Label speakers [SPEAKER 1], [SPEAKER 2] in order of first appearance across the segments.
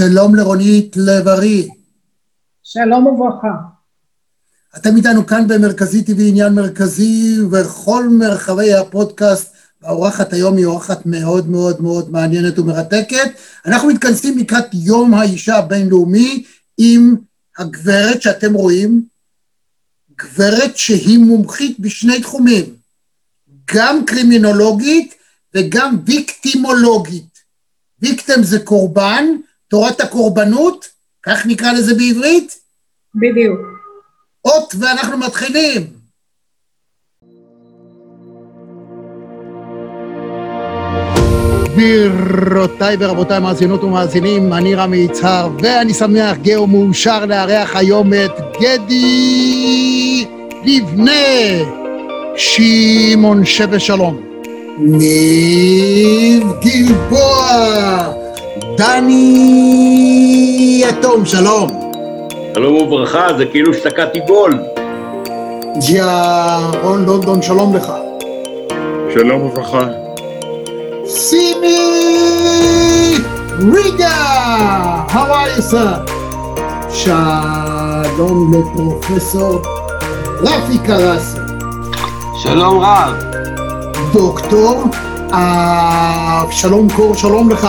[SPEAKER 1] שלום לרונית לב-ארי.
[SPEAKER 2] שלום וברכה.
[SPEAKER 1] אתם איתנו כאן במרכזי TV עניין מרכזי וכל מרחבי הפודקאסט. האורחת היום היא אורחת מאוד מאוד מאוד מעניינת ומרתקת. אנחנו מתכנסים לקראת יום האישה הבינלאומי עם הגברת שאתם רואים, גברת שהיא מומחית בשני תחומים, גם קרימינולוגית וגם ויקטימולוגית. ויקטם זה קורבן, תורת הקורבנות, כך נקרא לזה בעברית?
[SPEAKER 2] בדיוק.
[SPEAKER 1] אות ואנחנו מתחילים. גבירותיי ורבותיי, מאזינות ומאזינים, אני רמי יצהר, ואני שמח, גאו מאושר לארח היום את גדי לבנה, שמעון שווה שלום. ניב גלבוע, דני יתום, שלום.
[SPEAKER 3] שלום וברכה, זה כאילו שתקעתי גול.
[SPEAKER 1] ירון לונדון, שלום לך.
[SPEAKER 4] שלום וברכה.
[SPEAKER 1] סימי ריגה, how are you sir? שלום לפרופסור רפי קרסי.
[SPEAKER 5] שלום רב.
[SPEAKER 1] דוקטור אבשלום קור, שלום לך.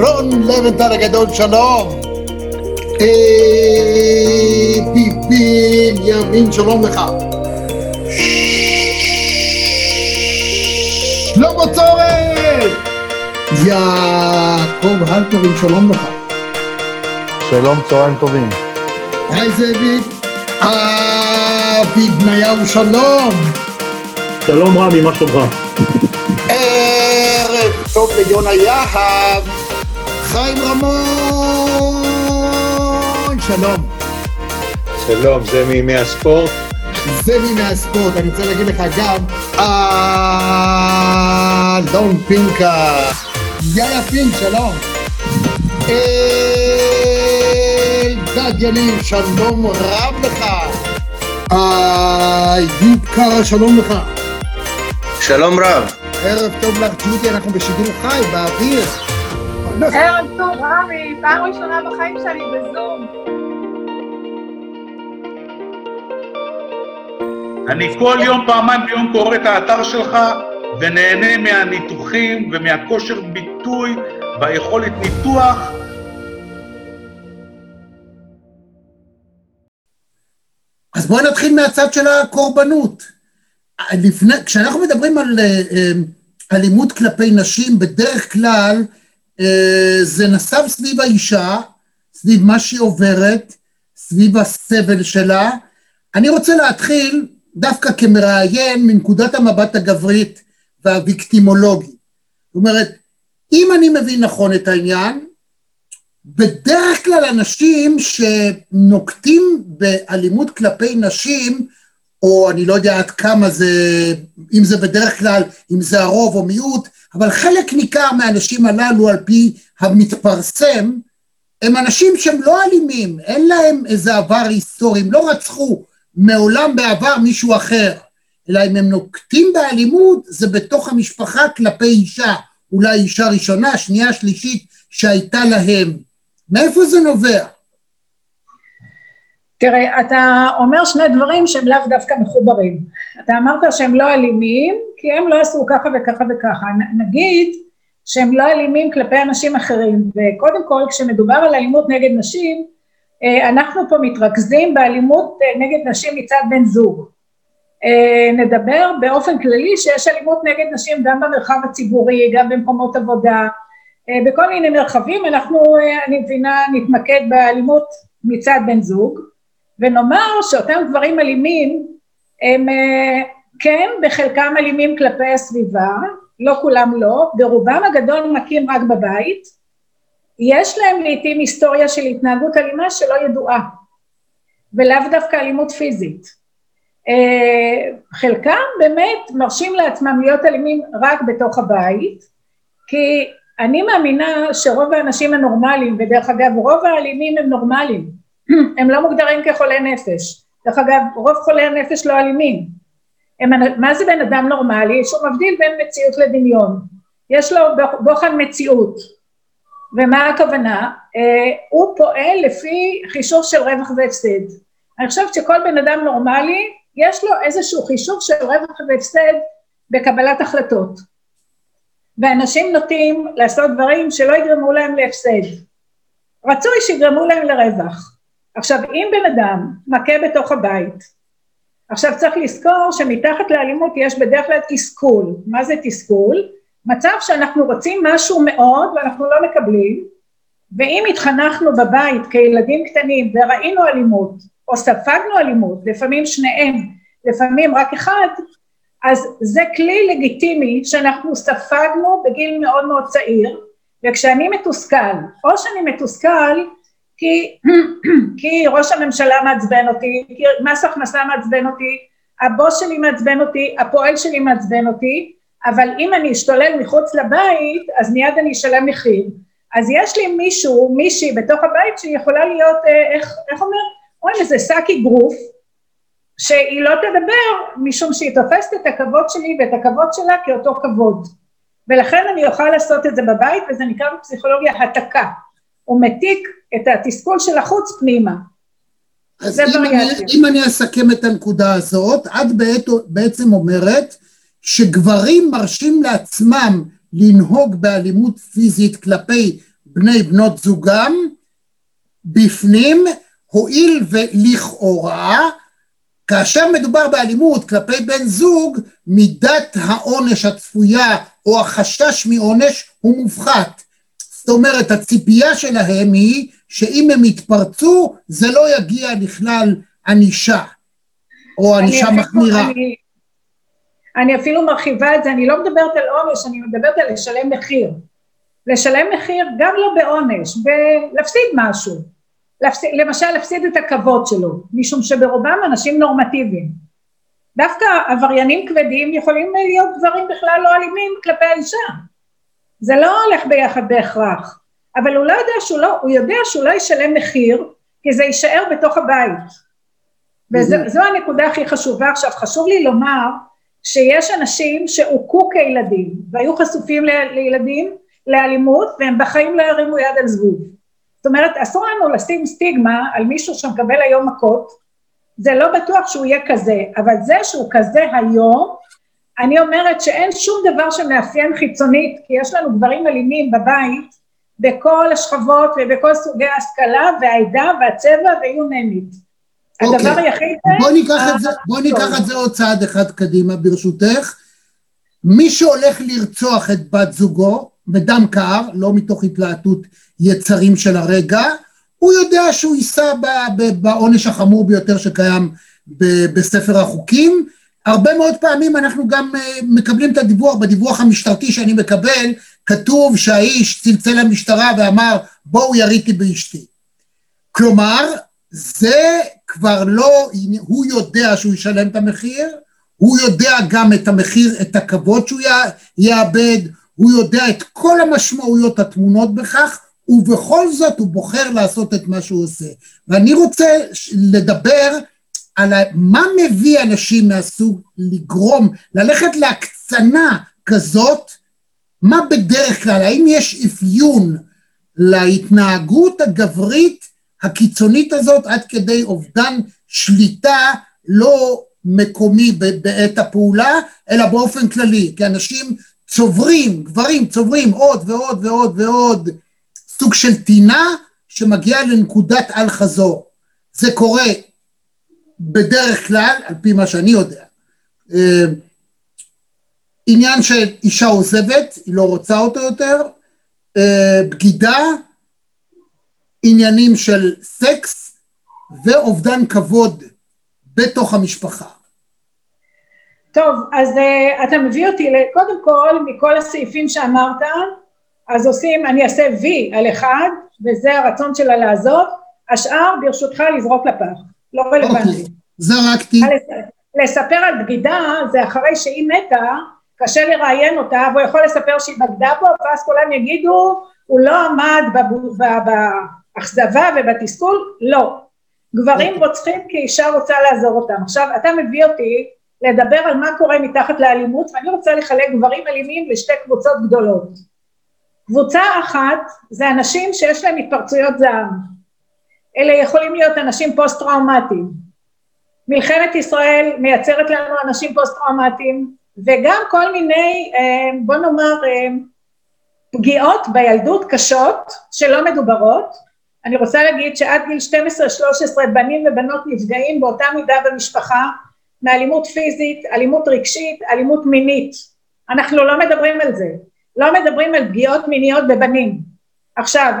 [SPEAKER 1] רון לבנטל הגדול, שלום. ביבי ימין, שלום לך. שלמה צורן! יעקב הלפרין, שלום לך.
[SPEAKER 4] שלום, צהריים טובים.
[SPEAKER 1] היי זאביק. אבי בניהו, שלום.
[SPEAKER 6] שלום רמי, מה שלומך?
[SPEAKER 1] טוב ליונה יהב, חיים רמון, שלום.
[SPEAKER 4] שלום, זה מימי הספורט.
[SPEAKER 1] זה מימי הספורט, אני רוצה להגיד לך גם, אלדון פינקה, יאיה פינק, שלום. אלדד יניב, שלום רב לך. איוב קרא, שלום לך.
[SPEAKER 5] שלום רב.
[SPEAKER 1] ערב טוב לך, ג'ודי, אנחנו בשידור חי, באוויר.
[SPEAKER 2] ערב טוב, רמי, פעם ראשונה בחיים שלי בזום.
[SPEAKER 6] אני כל יום, פעמיים ביום קורא את האתר שלך ונהנה מהניתוחים ומהכושר ביטוי והיכולת ניתוח.
[SPEAKER 1] אז בואו נתחיל מהצד של הקורבנות. לפני, כשאנחנו מדברים על uh, אלימות כלפי נשים, בדרך כלל uh, זה נסב סביב האישה, סביב מה שהיא עוברת, סביב הסבל שלה. אני רוצה להתחיל דווקא כמראיין מנקודת המבט הגברית והוויקטימולוגית. זאת אומרת, אם אני מבין נכון את העניין, בדרך כלל אנשים שנוקטים באלימות כלפי נשים, או אני לא יודע עד כמה זה, אם זה בדרך כלל, אם זה הרוב או מיעוט, אבל חלק ניכר מהאנשים הללו על פי המתפרסם, הם אנשים שהם לא אלימים, אין להם איזה עבר היסטורי, הם לא רצחו מעולם בעבר מישהו אחר, אלא אם הם נוקטים באלימות, זה בתוך המשפחה כלפי אישה, אולי אישה ראשונה, שנייה, שלישית, שהייתה להם. מאיפה זה נובע?
[SPEAKER 2] תראה, אתה אומר שני דברים שהם לאו דווקא מחוברים. אתה אמרת שהם לא אלימים, כי הם לא עשו ככה וככה וככה. נגיד שהם לא אלימים כלפי אנשים אחרים, וקודם כל כשמדובר על אלימות נגד נשים, אה, אנחנו פה מתרכזים באלימות אה, נגד נשים מצד בן זוג. אה, נדבר באופן כללי שיש אלימות נגד נשים גם במרחב הציבורי, גם במקומות עבודה, בכל מיני מרחבים, אנחנו, אני מבינה, נתמקד באלימות מצד בן זוג, ונאמר שאותם גברים אלימים הם כן בחלקם אלימים כלפי הסביבה, לא כולם לא, ברובם הגדול מכים רק בבית, יש להם לעיתים היסטוריה של התנהגות אלימה שלא ידועה, ולאו דווקא אלימות פיזית. אה, חלקם באמת מרשים לעצמם להיות אלימים רק בתוך הבית, כי אני מאמינה שרוב האנשים הנורמליים, ודרך אגב רוב האלימים הם נורמליים, הם לא מוגדרים כחולי נפש, דרך אגב רוב חולי הנפש לא אלימים, הם, מה זה בן אדם נורמלי? שהוא מבדיל בין מציאות לדמיון, יש לו בוחן מציאות, ומה הכוונה? אה, הוא פועל לפי חישוב של רווח והפסד. אני חושבת שכל בן אדם נורמלי יש לו איזשהו חישוב של רווח והפסד בקבלת החלטות. ואנשים נוטים לעשות דברים שלא יגרמו להם להפסד. רצוי שיגרמו להם לרווח. עכשיו, אם בן אדם מכה בתוך הבית, עכשיו צריך לזכור שמתחת לאלימות יש בדרך כלל תסכול. מה זה תסכול? מצב שאנחנו רוצים משהו מאוד ואנחנו לא מקבלים, ואם התחנכנו בבית כילדים קטנים וראינו אלימות, או ספגנו אלימות, לפעמים שניהם, לפעמים רק אחד, אז זה כלי לגיטימי שאנחנו ספגנו בגיל מאוד מאוד צעיר, וכשאני מתוסכל, או שאני מתוסכל כי, כי ראש הממשלה מעצבן אותי, כי מס הכנסה מעצבן אותי, הבוס שלי מעצבן אותי, הפועל שלי מעצבן אותי, אבל אם אני אשתולל מחוץ לבית, אז מיד אני אשלם מחיר. אז יש לי מישהו, מישהי בתוך הבית שיכולה להיות, אה, איך, איך אומר? אומרים איזה שק אגרוף, שהיא לא תדבר משום שהיא תופסת את הכבוד שלי ואת הכבוד שלה כאותו כבוד. ולכן אני אוכל לעשות את זה בבית, וזה נקרא בפסיכולוגיה התקה. הוא מתיק את התסכול של החוץ פנימה.
[SPEAKER 1] אז אם אני, אם אני אסכם את הנקודה הזאת, את בעצם אומרת שגברים מרשים לעצמם לנהוג באלימות פיזית כלפי בני בנות זוגם בפנים, הואיל ולכאורה כאשר מדובר באלימות כלפי בן זוג, מידת העונש הצפויה או החשש מעונש הוא מופחת. זאת אומרת, הציפייה שלהם היא שאם הם יתפרצו, זה לא יגיע לכלל ענישה, או ענישה מחמירה. אני,
[SPEAKER 2] אני אפילו מרחיבה את זה, אני לא מדברת על עונש, אני מדברת על לשלם מחיר. לשלם מחיר גם לא בעונש, ולהפסיד משהו. להפסיד, למשל להפסיד את הכבוד שלו, משום שברובם אנשים נורמטיביים. דווקא עבריינים כבדים יכולים להיות דברים בכלל לא אלימים כלפי האישה. זה לא הולך ביחד בהכרח, אבל הוא לא יודע שהוא לא, הוא יודע שהוא לא ישלם מחיר, כי זה יישאר בתוך הבית. וזו הנקודה הכי חשובה. עכשיו, חשוב לי לומר שיש אנשים שהוכו כילדים, והיו חשופים לילדים, לאלימות, והם בחיים לא ירימו יד על זבוב. זאת אומרת, אסור לנו לשים סטיגמה על מישהו שמקבל היום מכות, זה לא בטוח שהוא יהיה כזה, אבל זה שהוא כזה היום, אני אומרת שאין שום דבר שמאפיין חיצונית, כי יש לנו גברים אלימים בבית, בכל השכבות ובכל סוגי ההשכלה והעדה והצבע ויו נמית.
[SPEAKER 1] אוקיי. הדבר היחיד זה... בואי ניקח, את זה, בוא ניקח את זה עוד צעד אחד קדימה ברשותך. מי שהולך לרצוח את בת זוגו בדם קר, לא מתוך התלהטות יצרים של הרגע, הוא יודע שהוא יישא בעונש החמור ביותר שקיים בספר החוקים, הרבה מאוד פעמים אנחנו גם אה, מקבלים את הדיווח, בדיווח המשטרתי שאני מקבל, כתוב שהאיש צלצל למשטרה ואמר בואו יריתי באשתי. כלומר, זה כבר לא, הוא יודע שהוא ישלם את המחיר, הוא יודע גם את המחיר, את הכבוד שהוא יאבד, הוא יודע את כל המשמעויות הטמונות בכך, ובכל זאת הוא בוחר לעשות את מה שהוא עושה. ואני רוצה לדבר על מה מביא אנשים מהסוג לגרום, ללכת להקצנה כזאת, מה בדרך כלל, האם יש אפיון להתנהגות הגברית הקיצונית הזאת עד כדי אובדן שליטה לא מקומי בעת הפעולה, אלא באופן כללי, כי אנשים צוברים, גברים צוברים עוד ועוד ועוד ועוד סוג של טינה שמגיעה לנקודת אל חזור. זה קורה בדרך כלל, על פי מה שאני יודע. אה, עניין שאישה עוזבת, היא לא רוצה אותו יותר, אה, בגידה, עניינים של סקס ואובדן כבוד בתוך המשפחה.
[SPEAKER 2] טוב, אז uh, אתה מביא אותי, קודם כל, מכל הסעיפים שאמרת, אז עושים, אני אעשה וי על אחד, וזה הרצון שלה לעזוב, השאר ברשותך לזרוק לפח, לא רלוונטי. אוקיי,
[SPEAKER 1] זרקתי.
[SPEAKER 2] לספר על בגידה זה אחרי שהיא מתה, קשה לראיין אותה, והוא יכול לספר שהיא בגדה בו, ואז כולם יגידו, הוא לא עמד באכזבה ובתסכול, לא. גברים אוקיי. רוצחים כי אישה רוצה לעזור אותם. עכשיו, אתה מביא אותי לדבר על מה קורה מתחת לאלימות, ואני רוצה לחלק גברים אלימים לשתי קבוצות גדולות. קבוצה אחת זה אנשים שיש להם התפרצויות זעם. אלה יכולים להיות אנשים פוסט-טראומטיים. מלחמת ישראל מייצרת לנו אנשים פוסט-טראומטיים, וגם כל מיני, אה, בוא נאמר, אה, פגיעות בילדות קשות שלא מדוברות. אני רוצה להגיד שעד גיל 12-13 בנים ובנות נפגעים באותה מידה במשפחה, מאלימות פיזית, אלימות רגשית, אלימות מינית. אנחנו לא מדברים על זה. לא מדברים על פגיעות מיניות בבנים. עכשיו,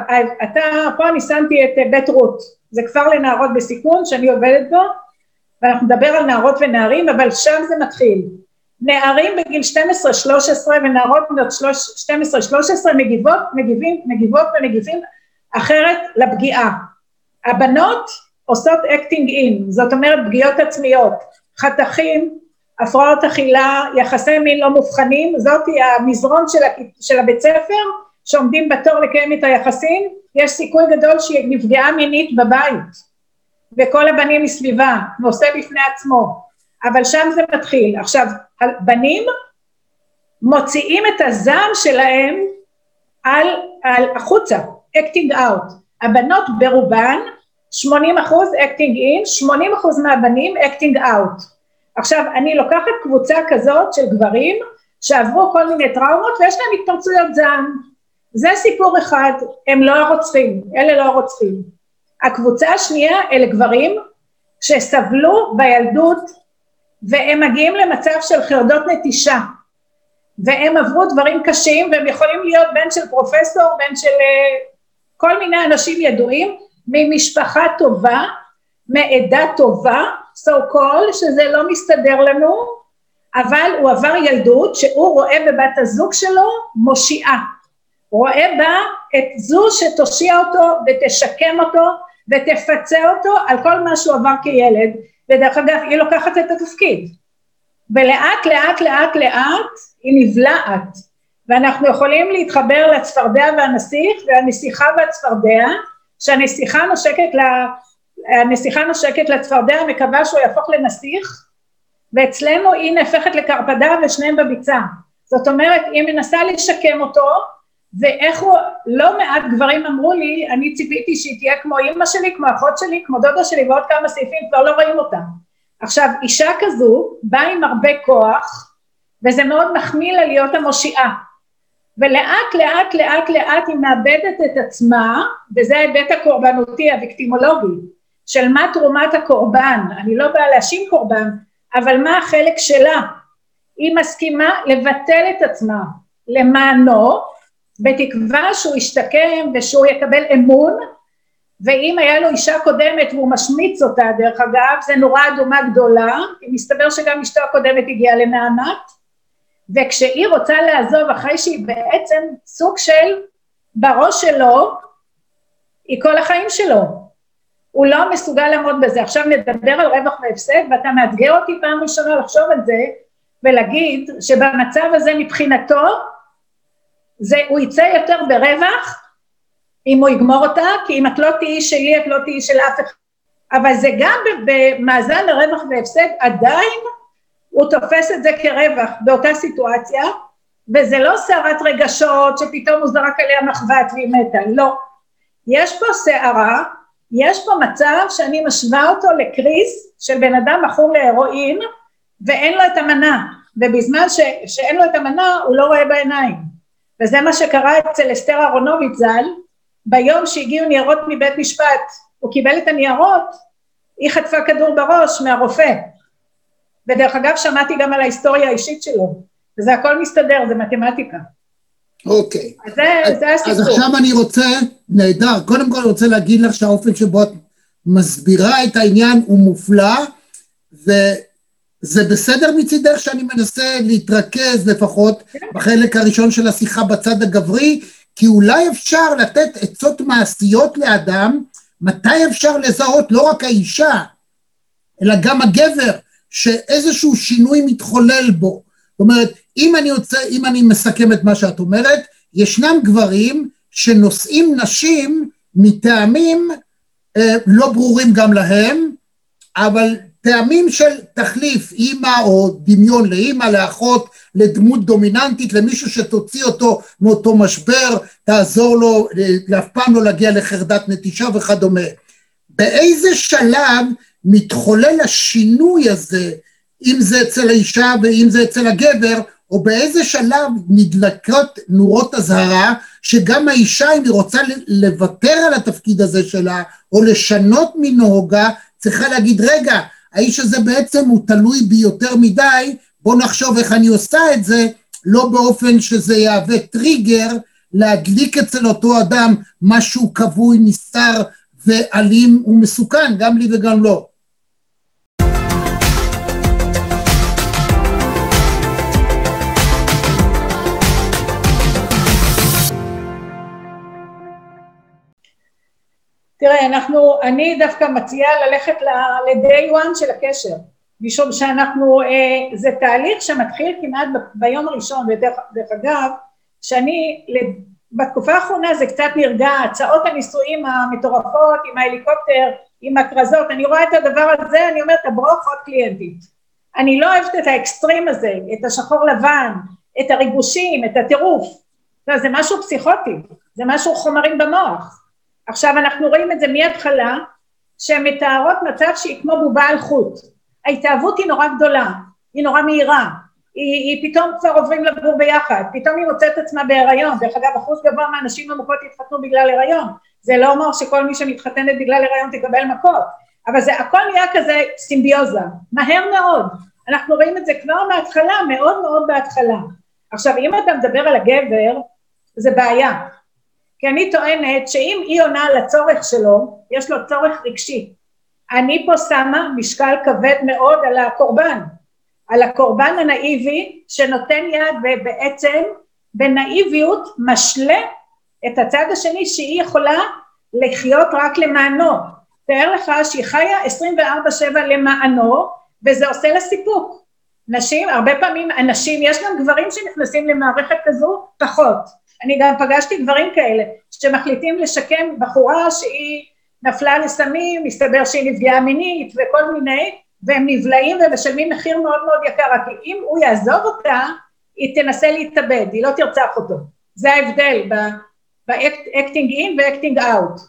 [SPEAKER 2] אתה, פה אני שמתי את בית רות, זה כפר לנערות בסיכון שאני עובדת בו, ואנחנו נדבר על נערות ונערים, אבל שם זה מתחיל. נערים בגיל 12-13 ונערות בנות 12-13 מגיבות, מגיבים, מגיבות ומגיבים אחרת לפגיעה. הבנות עושות acting in, זאת אומרת פגיעות עצמיות. חתכים, הפרעות אכילה, יחסי מין לא מובחנים, זאתי המזרון של, של הבית ספר שעומדים בתור לקיים את היחסים, יש סיכוי גדול שהיא נפגעה מינית בבית וכל הבנים מסביבה, נושא בפני עצמו, אבל שם זה מתחיל. עכשיו, הבנים מוציאים את הזעם שלהם על, על החוצה, acting out. הבנות ברובן 80 אחוז acting in, 80 אחוז מהבנים acting out. עכשיו, אני לוקחת קבוצה כזאת של גברים שעברו כל מיני טראומות ויש להם התפרצויות זעם. זה סיפור אחד, הם לא הרוצחים, אלה לא הרוצחים. הקבוצה השנייה אלה גברים שסבלו בילדות והם מגיעים למצב של חרדות נטישה והם עברו דברים קשים והם יכולים להיות בן של פרופסור, בן של אה, כל מיני אנשים ידועים ממשפחה טובה, מעדה טובה, so called, שזה לא מסתדר לנו, אבל הוא עבר ילדות שהוא רואה בבת הזוג שלו מושיעה. רואה בה את זו שתושיע אותו ותשקם אותו ותפצה אותו על כל מה שהוא עבר כילד, ודרך אגב היא לוקחת את התפקיד. ולאט לאט לאט לאט היא נבלעת, ואנחנו יכולים להתחבר לצפרדע והנסיך והנסיכה והצפרדע, שהנסיכה נושקת, לה, הנסיכה נושקת לצפרדע, מקווה שהוא יהפוך לנסיך, ואצלנו היא נהפכת לקרפדה ושניהם בביצה. זאת אומרת, היא מנסה לשקם אותו, ואיך הוא, לא מעט גברים אמרו לי, אני ציפיתי שהיא תהיה כמו אימא שלי, כמו אחות שלי, כמו דודה שלי ועוד כמה סעיפים, כבר לא רואים אותה. עכשיו, אישה כזו באה עם הרבה כוח, וזה מאוד מחמיא לה להיות המושיעה. ולאט לאט לאט לאט היא מאבדת את עצמה, וזה ההיבט הקורבנותי, הוויקטימולוגי, של מה תרומת הקורבן, אני לא באה להאשים קורבן, אבל מה החלק שלה, היא מסכימה לבטל את עצמה למענו, בתקווה שהוא ישתקם ושהוא יקבל אמון, ואם היה לו אישה קודמת והוא משמיץ אותה דרך אגב, זה נורא אדומה גדולה, כי מסתבר שגם אשתו הקודמת הגיעה לנעמת, וכשהיא רוצה לעזוב אחרי שהיא בעצם סוג של בראש שלו, היא כל החיים שלו. הוא לא מסוגל לעמוד בזה. עכשיו נדבר על רווח והפסד, ואתה מאתגר אותי פעם ראשונה לחשוב על זה, ולהגיד שבמצב הזה מבחינתו, זה, הוא יצא יותר ברווח אם הוא יגמור אותה, כי אם את לא תהיי שלי, את לא תהיי של אף אחד. אבל זה גם במאזן לרווח והפסד, עדיין הוא תופס את זה כרווח באותה סיטואציה, וזה לא סערת רגשות שפתאום הוא זרק עליה מחבת והיא מתה, לא. יש פה סערה יש פה מצב שאני משווה אותו לקריס של בן אדם מכור להרואין ואין לו את המנה, ובזמן ש, שאין לו את המנה הוא לא רואה בעיניים. וזה מה שקרה אצל אסתר אהרונוביץ ז"ל, ביום שהגיעו ניירות מבית משפט, הוא קיבל את הניירות, היא חטפה כדור בראש מהרופא. ודרך אגב, שמעתי גם על ההיסטוריה האישית שלו, וזה הכל מסתדר, זה מתמטיקה.
[SPEAKER 1] אוקיי.
[SPEAKER 2] אז זה, אז, זה הסיפור.
[SPEAKER 1] אז עכשיו אני רוצה, נהדר, קודם כל אני רוצה להגיד לך שהאופן שבו את מסבירה את העניין הוא מופלא, וזה בסדר מצידך שאני מנסה להתרכז לפחות בחלק הראשון של השיחה בצד הגברי, כי אולי אפשר לתת עצות מעשיות לאדם, מתי אפשר לזהות לא רק האישה, אלא גם הגבר, שאיזשהו שינוי מתחולל בו. זאת אומרת, אם אני, רוצה, אם אני מסכם את מה שאת אומרת, ישנם גברים שנושאים נשים מטעמים אה, לא ברורים גם להם, אבל טעמים של תחליף, אימא או דמיון לאימא, לאחות, לדמות דומיננטית, למישהו שתוציא אותו מאותו משבר, תעזור לו אה, אף פעם לא להגיע לחרדת נטישה וכדומה. באיזה שלב מתחולל השינוי הזה, אם זה אצל האישה ואם זה אצל הגבר, או באיזה שלב נדלקות נורות אזהרה שגם האישה אם היא רוצה לוותר על התפקיד הזה שלה או לשנות מנהוגה צריכה להגיד רגע האיש הזה בעצם הוא תלוי בי יותר מדי בוא נחשוב איך אני עושה את זה לא באופן שזה יהווה טריגר להדליק אצל אותו אדם משהו כבוי נסתר ואלים ומסוכן גם לי וגם לו
[SPEAKER 2] תראה, אנחנו, אני דווקא מציעה ללכת ל-day one של הקשר, משום שאנחנו, אה, זה תהליך שמתחיל כמעט ביום הראשון, ודרך אגב, שאני, בתקופה האחרונה זה קצת נרגע, הצעות הנישואים המטורפות עם ההליקופטר, עם הכרזות, אני רואה את הדבר הזה, אני אומרת, הברוך קליינטית. אני לא אוהבת את האקסטרים הזה, את השחור לבן, את הריגושים, את הטירוף. לא, זה משהו פסיכוטי, זה משהו חומרים במוח. עכשיו אנחנו רואים את זה מההתחלה, שהן מתארות מצב שהיא כמו בובה על חוט. ההתאהבות היא נורא גדולה, היא נורא מהירה, היא, היא פתאום כבר עוברים לגור ביחד, פתאום היא מוצאת עצמה בהיריון, דרך אגב אחוז גבוה מהנשים עמוקות יתחתנו בגלל הריון, זה לא אומר שכל מי שמתחתנת בגלל הריון תקבל מכות, אבל זה הכל נהיה כזה סימביוזה, מהר מאוד, אנחנו רואים את זה כבר מההתחלה, מאוד מאוד בהתחלה. עכשיו אם אתה מדבר על הגבר, זה בעיה, כי אני טוענת שאם היא עונה על הצורך שלו, יש לו צורך רגשי. אני פה שמה משקל כבד מאוד על הקורבן, על הקורבן הנאיבי שנותן יד ובעצם בנאיביות משלה את הצד השני שהיא יכולה לחיות רק למענו. תאר לך שהיא חיה 24/7 למענו וזה עושה לה סיפוק. נשים, הרבה פעמים אנשים, יש גם גברים שנכנסים למערכת כזו, פחות. אני גם פגשתי דברים כאלה, שמחליטים לשקם בחורה שהיא נפלה לסמים, מסתבר שהיא נפגעה מינית וכל מיני, והם נבלעים ומשלמים מחיר מאוד מאוד יקר, רק אם הוא יעזוב אותה, היא תנסה להתאבד, היא לא תרצח אותו. זה ההבדל ב-acting in ו-acting out.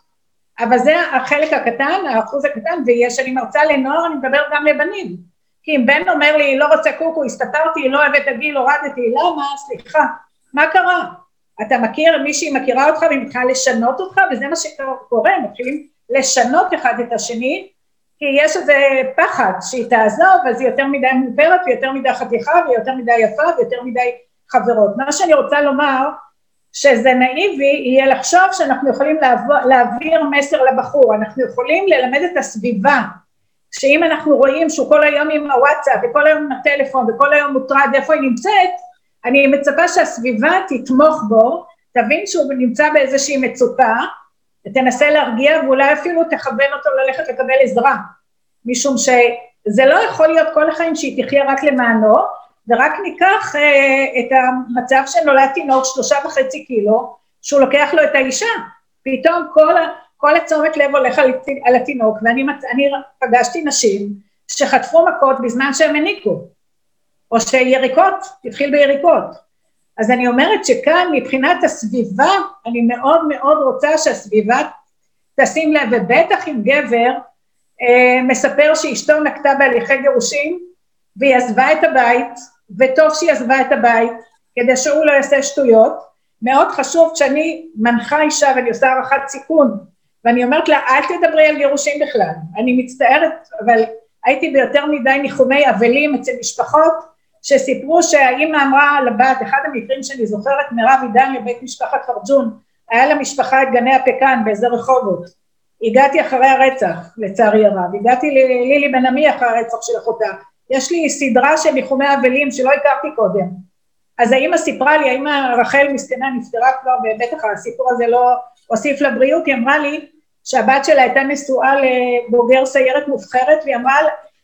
[SPEAKER 2] אבל זה החלק הקטן, האחוז הקטן, ויש, אני מרצה לנוער, אני מדברת גם לבנים. כי אם בן אומר לי, לא רוצה קוקו, הסתתרתי, לא אוהב את הגיל, הורדתי, למה? סליחה, מה קרה? אתה מכיר, מישהי מכירה אותך והיא מתחילה לשנות אותך, וזה מה שקורה, מתחילים לשנות אחד את השני, כי יש איזה פחד שהיא תעזוב, אז היא יותר מדי מוברת, ויותר מדי חתיכה, ויותר מדי יפה, ויותר מדי חברות. מה שאני רוצה לומר, שזה נאיבי יהיה לחשוב שאנחנו יכולים להעביר מסר לבחור, אנחנו יכולים ללמד את הסביבה, שאם אנחנו רואים שהוא כל היום עם הוואטסאפ, וכל היום עם הטלפון, וכל היום מוטרד איפה היא נמצאת, אני מצפה שהסביבה תתמוך בו, תבין שהוא נמצא באיזושהי מצוקה, ותנסה להרגיע ואולי אפילו תכוון אותו ללכת לקבל עזרה, משום שזה לא יכול להיות כל החיים שהיא תחיה רק למענו, ורק ניקח אה, את המצב שנולד תינוק שלושה וחצי קילו, שהוא לוקח לו את האישה, פתאום כל, כל התשומת לב הולך על, על התינוק, ואני. פגשתי נשים שחטפו מכות בזמן שהם הניקו, או שיריקות, התחיל ביריקות. אז אני אומרת שכאן מבחינת הסביבה, אני מאוד מאוד רוצה שהסביבה תשים לב, ובטח אם גבר אה, מספר שאשתו נקטה בהליכי גירושים, והיא עזבה את הבית, וטוב שהיא עזבה את הבית, כדי שהוא לא יעשה שטויות. מאוד חשוב כשאני מנחה אישה ואני עושה הערכת סיכון, ואני אומרת לה, אל תדברי על גירושים בכלל. אני מצטערת, אבל הייתי ביותר מדי ניחומי אבלים אצל משפחות, שסיפרו שהאימא אמרה לבת, אחד המקרים שאני זוכרת, מירב עידן לבית משפחת פרג'ון, היה למשפחה את גני הפקן באיזה רחובות. הגעתי אחרי הרצח, לצערי הרב, הגעתי ללילי בן עמי אחרי הרצח של אחותה. יש לי סדרה של ניחומי אבלים שלא הכרתי קודם. אז האימא סיפרה לי, האימא רחל מסכנה נפטרה כבר, ובטח הסיפור הזה לא הוסיף לבריאות, היא אמרה לי שהבת שלה הייתה נשואה לבוגר סיירת מובחרת, והיא אמרה,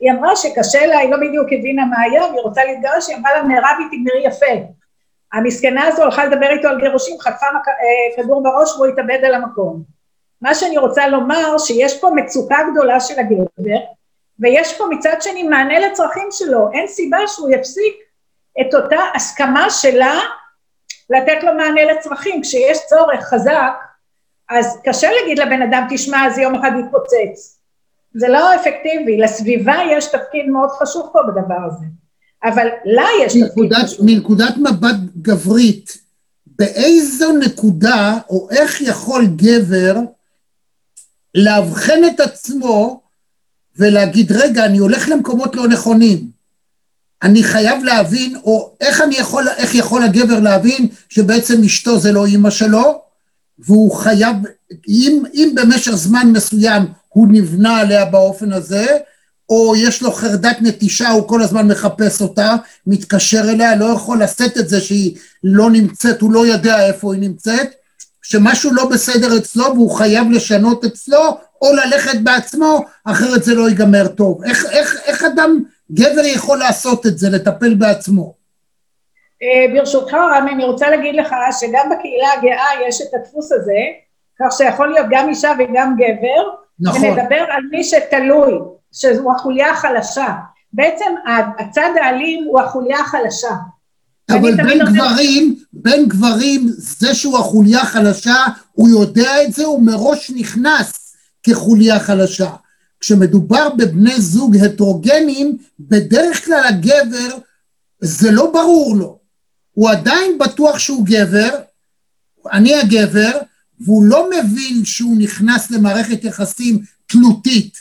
[SPEAKER 2] היא אמרה שקשה לה, היא לא בדיוק הבינה מה היה, והיא רוצה להתגרש, היא אמרה לה, מירב היא תגמרי יפה. המסכנה הזו הלכה לדבר איתו על גירושים, חטפה מק... אה, כדור בראש והוא התאבד על המקום. מה שאני רוצה לומר, שיש פה מצוקה גדולה של הגבר, ויש פה מצד שני מענה לצרכים שלו, אין סיבה שהוא יפסיק את אותה הסכמה שלה לתת לו מענה לצרכים, כשיש צורך חזק, אז קשה להגיד לבן אדם, תשמע, אז יום אחד יתפוצץ. זה לא אפקטיבי, לסביבה יש תפקיד מאוד חשוב פה בדבר הזה. אבל לה יש
[SPEAKER 1] מנקודת, תפקיד חשוב. מנקודת מבט גברית, באיזו נקודה, או איך יכול גבר לאבחן את עצמו ולהגיד, רגע, אני הולך למקומות לא נכונים. אני חייב להבין, או איך אני יכול, איך יכול הגבר להבין שבעצם אשתו זה לא אימא שלו, והוא חייב, אם, אם במשך זמן מסוים הוא נבנה עליה באופן הזה, או יש לו חרדת נטישה, הוא כל הזמן מחפש אותה, מתקשר אליה, לא יכול לשאת את זה שהיא לא נמצאת, הוא לא יודע איפה היא נמצאת, שמשהו לא בסדר אצלו והוא חייב לשנות אצלו, או ללכת בעצמו, אחרת זה לא ייגמר טוב. איך, איך, איך אדם, גבר יכול לעשות את זה, לטפל בעצמו?
[SPEAKER 2] אה, ברשותך רמי, אני רוצה להגיד לך שגם בקהילה הגאה יש את הדפוס הזה, כך שיכול להיות גם אישה וגם גבר, נכון. ונדבר על מי שתלוי, שהוא החוליה החלשה. בעצם הצד האלים הוא החוליה החלשה.
[SPEAKER 1] אבל בין גברים, בין גברים, זה שהוא החוליה החלשה, הוא יודע את זה, הוא מראש נכנס כחוליה חלשה. כשמדובר בבני זוג הטרוגנים, בדרך כלל הגבר, זה לא ברור לו. הוא עדיין בטוח שהוא גבר, אני הגבר, והוא לא מבין שהוא נכנס למערכת יחסים תלותית.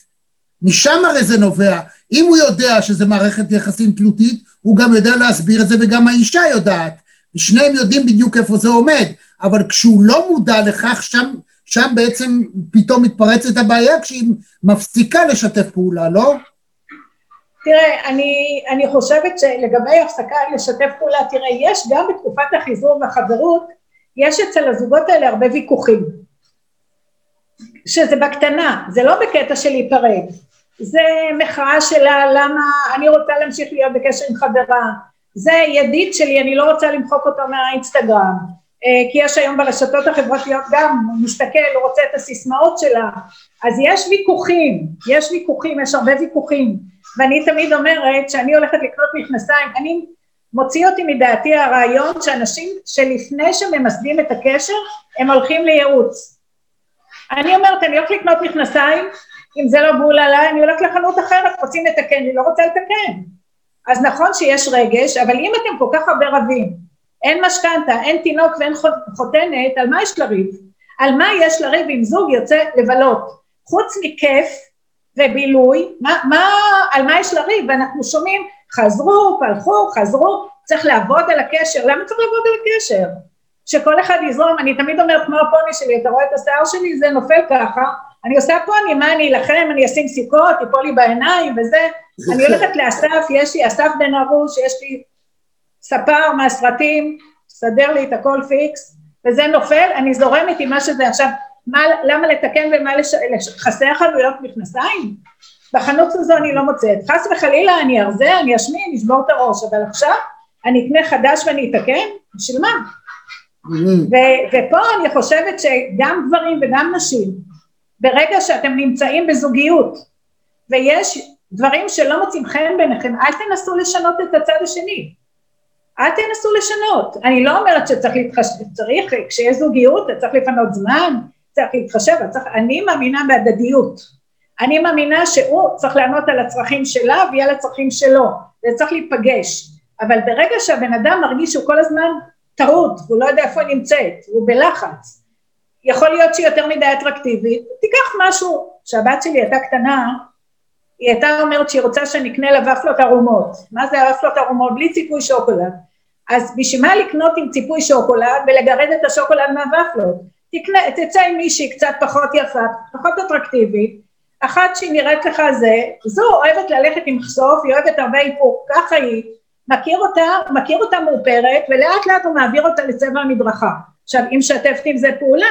[SPEAKER 1] משם הרי זה נובע. אם הוא יודע שזה מערכת יחסים תלותית, הוא גם יודע להסביר את זה וגם האישה יודעת. ושניהם יודעים בדיוק איפה זה עומד, אבל כשהוא לא מודע לכך, שם, שם בעצם פתאום מתפרצת הבעיה כשהיא מפסיקה לשתף פעולה, לא?
[SPEAKER 2] תראה, אני, אני חושבת שלגבי הפסקה לשתף פעולה, תראה, יש גם בתקופת החיזור והחברות, יש אצל הזוגות האלה הרבה ויכוחים. שזה בקטנה, זה לא בקטע של להיפרד. זה מחאה שלה, למה אני רוצה להמשיך להיות בקשר עם חברה. זה ידיד שלי, אני לא רוצה למחוק אותו מהאינסטגרם. אה, כי יש היום ברשתות החברתיות גם, הוא מסתכל, הוא רוצה את הסיסמאות שלה. אז יש ויכוחים, יש ויכוחים, יש הרבה ויכוחים. ואני תמיד אומרת שאני הולכת לקנות מכנסיים, אני מוציא אותי מדעתי הרעיון שאנשים שלפני שממסדים את הקשר, הם הולכים לייעוץ. אני אומרת, אני הולכת לקנות מכנסיים, אם זה לא בול עליי, אני הולכת לחנות אחרת, רוצים לתקן, אני לא רוצה לתקן. אז נכון שיש רגש, אבל אם אתם כל כך הרבה רבים, אין משכנתה, אין תינוק ואין חותנת, על מה יש לריב? על מה יש לריב אם זוג יוצא לבלות? חוץ מכיף ובילוי, מה, מה, על מה יש לריב? ואנחנו שומעים, חזרו, פלחו, חזרו, צריך לעבוד על הקשר. למה צריך לעבוד על הקשר? שכל אחד יזרום, אני תמיד אומרת כמו הפוני שלי, אתה רואה את השיער שלי, זה נופל ככה, אני עושה פוני, מה אני אלחם, אני אשים סיכות, ייפול לי בעיניים וזה, אני הולכת לאסף, יש לי אסף בן ארוש, יש לי ספר מהסרטים, סדר לי את הכל פיקס, וזה נופל, אני זורמת עם מה שזה עכשיו, מה, למה לתקן ומה לש... חסר חנויות מכנסיים? בחנות הזו אני לא מוצאת, חס וחלילה אני ארזה, אני אשמין, אני אשבור את הראש, אבל עכשיו אני אקנה חדש ואני אתקן, בשביל מה? ו- ופה אני חושבת שגם גברים וגם נשים, ברגע שאתם נמצאים בזוגיות ויש דברים שלא מוצאים חן ביניכם, אל תנסו לשנות את הצד השני. אל תנסו לשנות. אני לא אומרת שצריך להתחשב, צריך, כשיש זוגיות צריך לפנות זמן, צריך להתחשב, צריך, אני מאמינה בהדדיות. אני מאמינה שהוא צריך לענות על הצרכים שלה ויהיה לה צרכים שלו, זה צריך להיפגש. אבל ברגע שהבן אדם מרגיש שהוא כל הזמן טעות, והוא לא יודע איפה היא נמצאת, הוא בלחץ, יכול להיות שהיא יותר מדי אטרקטיבית, תיקח משהו, כשהבת שלי הייתה קטנה, היא הייתה אומרת שהיא רוצה שנקנה לה ופלות ערומות. מה זה הוופלות ערומות? בלי ציפוי שוקולד. אז בשביל מה לקנות עם ציפוי שוקולד ולגרד את השוקולד מהוופלות? תקנה, תצא עם מישהי קצת פחות יפה, פחות אטרקטיבית, אחת שהיא נראית לך זה, זו אוהבת ללכת עם חשוף, היא אוהבת הרבה איפור, ככה היא, מכיר אותה, מכיר אותה מאופרת, ולאט לאט הוא מעביר אותה לצבע המדרכה. עכשיו, אם משתפת עם זה פעולה,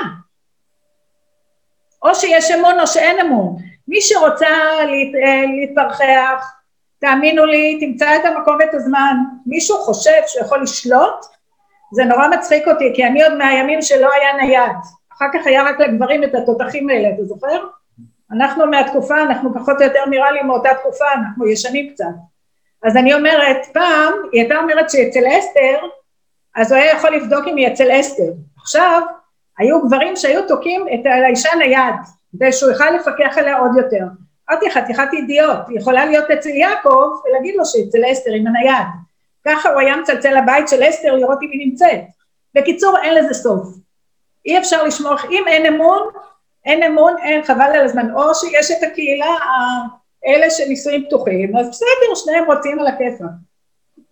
[SPEAKER 2] או שיש אמון או שאין אמון. מי שרוצה להת, אה, להתפרחח, תאמינו לי, תמצא את המקום ואת הזמן. מישהו חושב שהוא יכול לשלוט? זה נורא מצחיק אותי, כי אני עוד מהימים שלא היה נייד. אחר כך היה רק לגברים את התותחים האלה, אתה זוכר? אנחנו מהתקופה, אנחנו פחות או יותר נראה לי מאותה תקופה, אנחנו ישנים קצת. אז אני אומרת, פעם היא הייתה אומרת שאצל אסתר, אז הוא היה יכול לבדוק אם היא אצל אסתר. עכשיו, היו גברים שהיו תוקעים את האישה נייד, כדי שהוא יוכל לפקח עליה עוד יותר. אמרתי חתיכת אידיוט, היא יכולה להיות אצל יעקב ולהגיד לו שאצל אסתר עם הנייד. ככה הוא היה מצלצל לבית של אסתר לראות אם היא נמצאת. בקיצור, אין לזה סוף. אי אפשר לשמור, אם אין אמון, אין אמון, אין, חבל על הזמן. או שיש את הקהילה, אלה שנישואים פתוחים, אז בסדר, שניהם רוצים על הכיפה.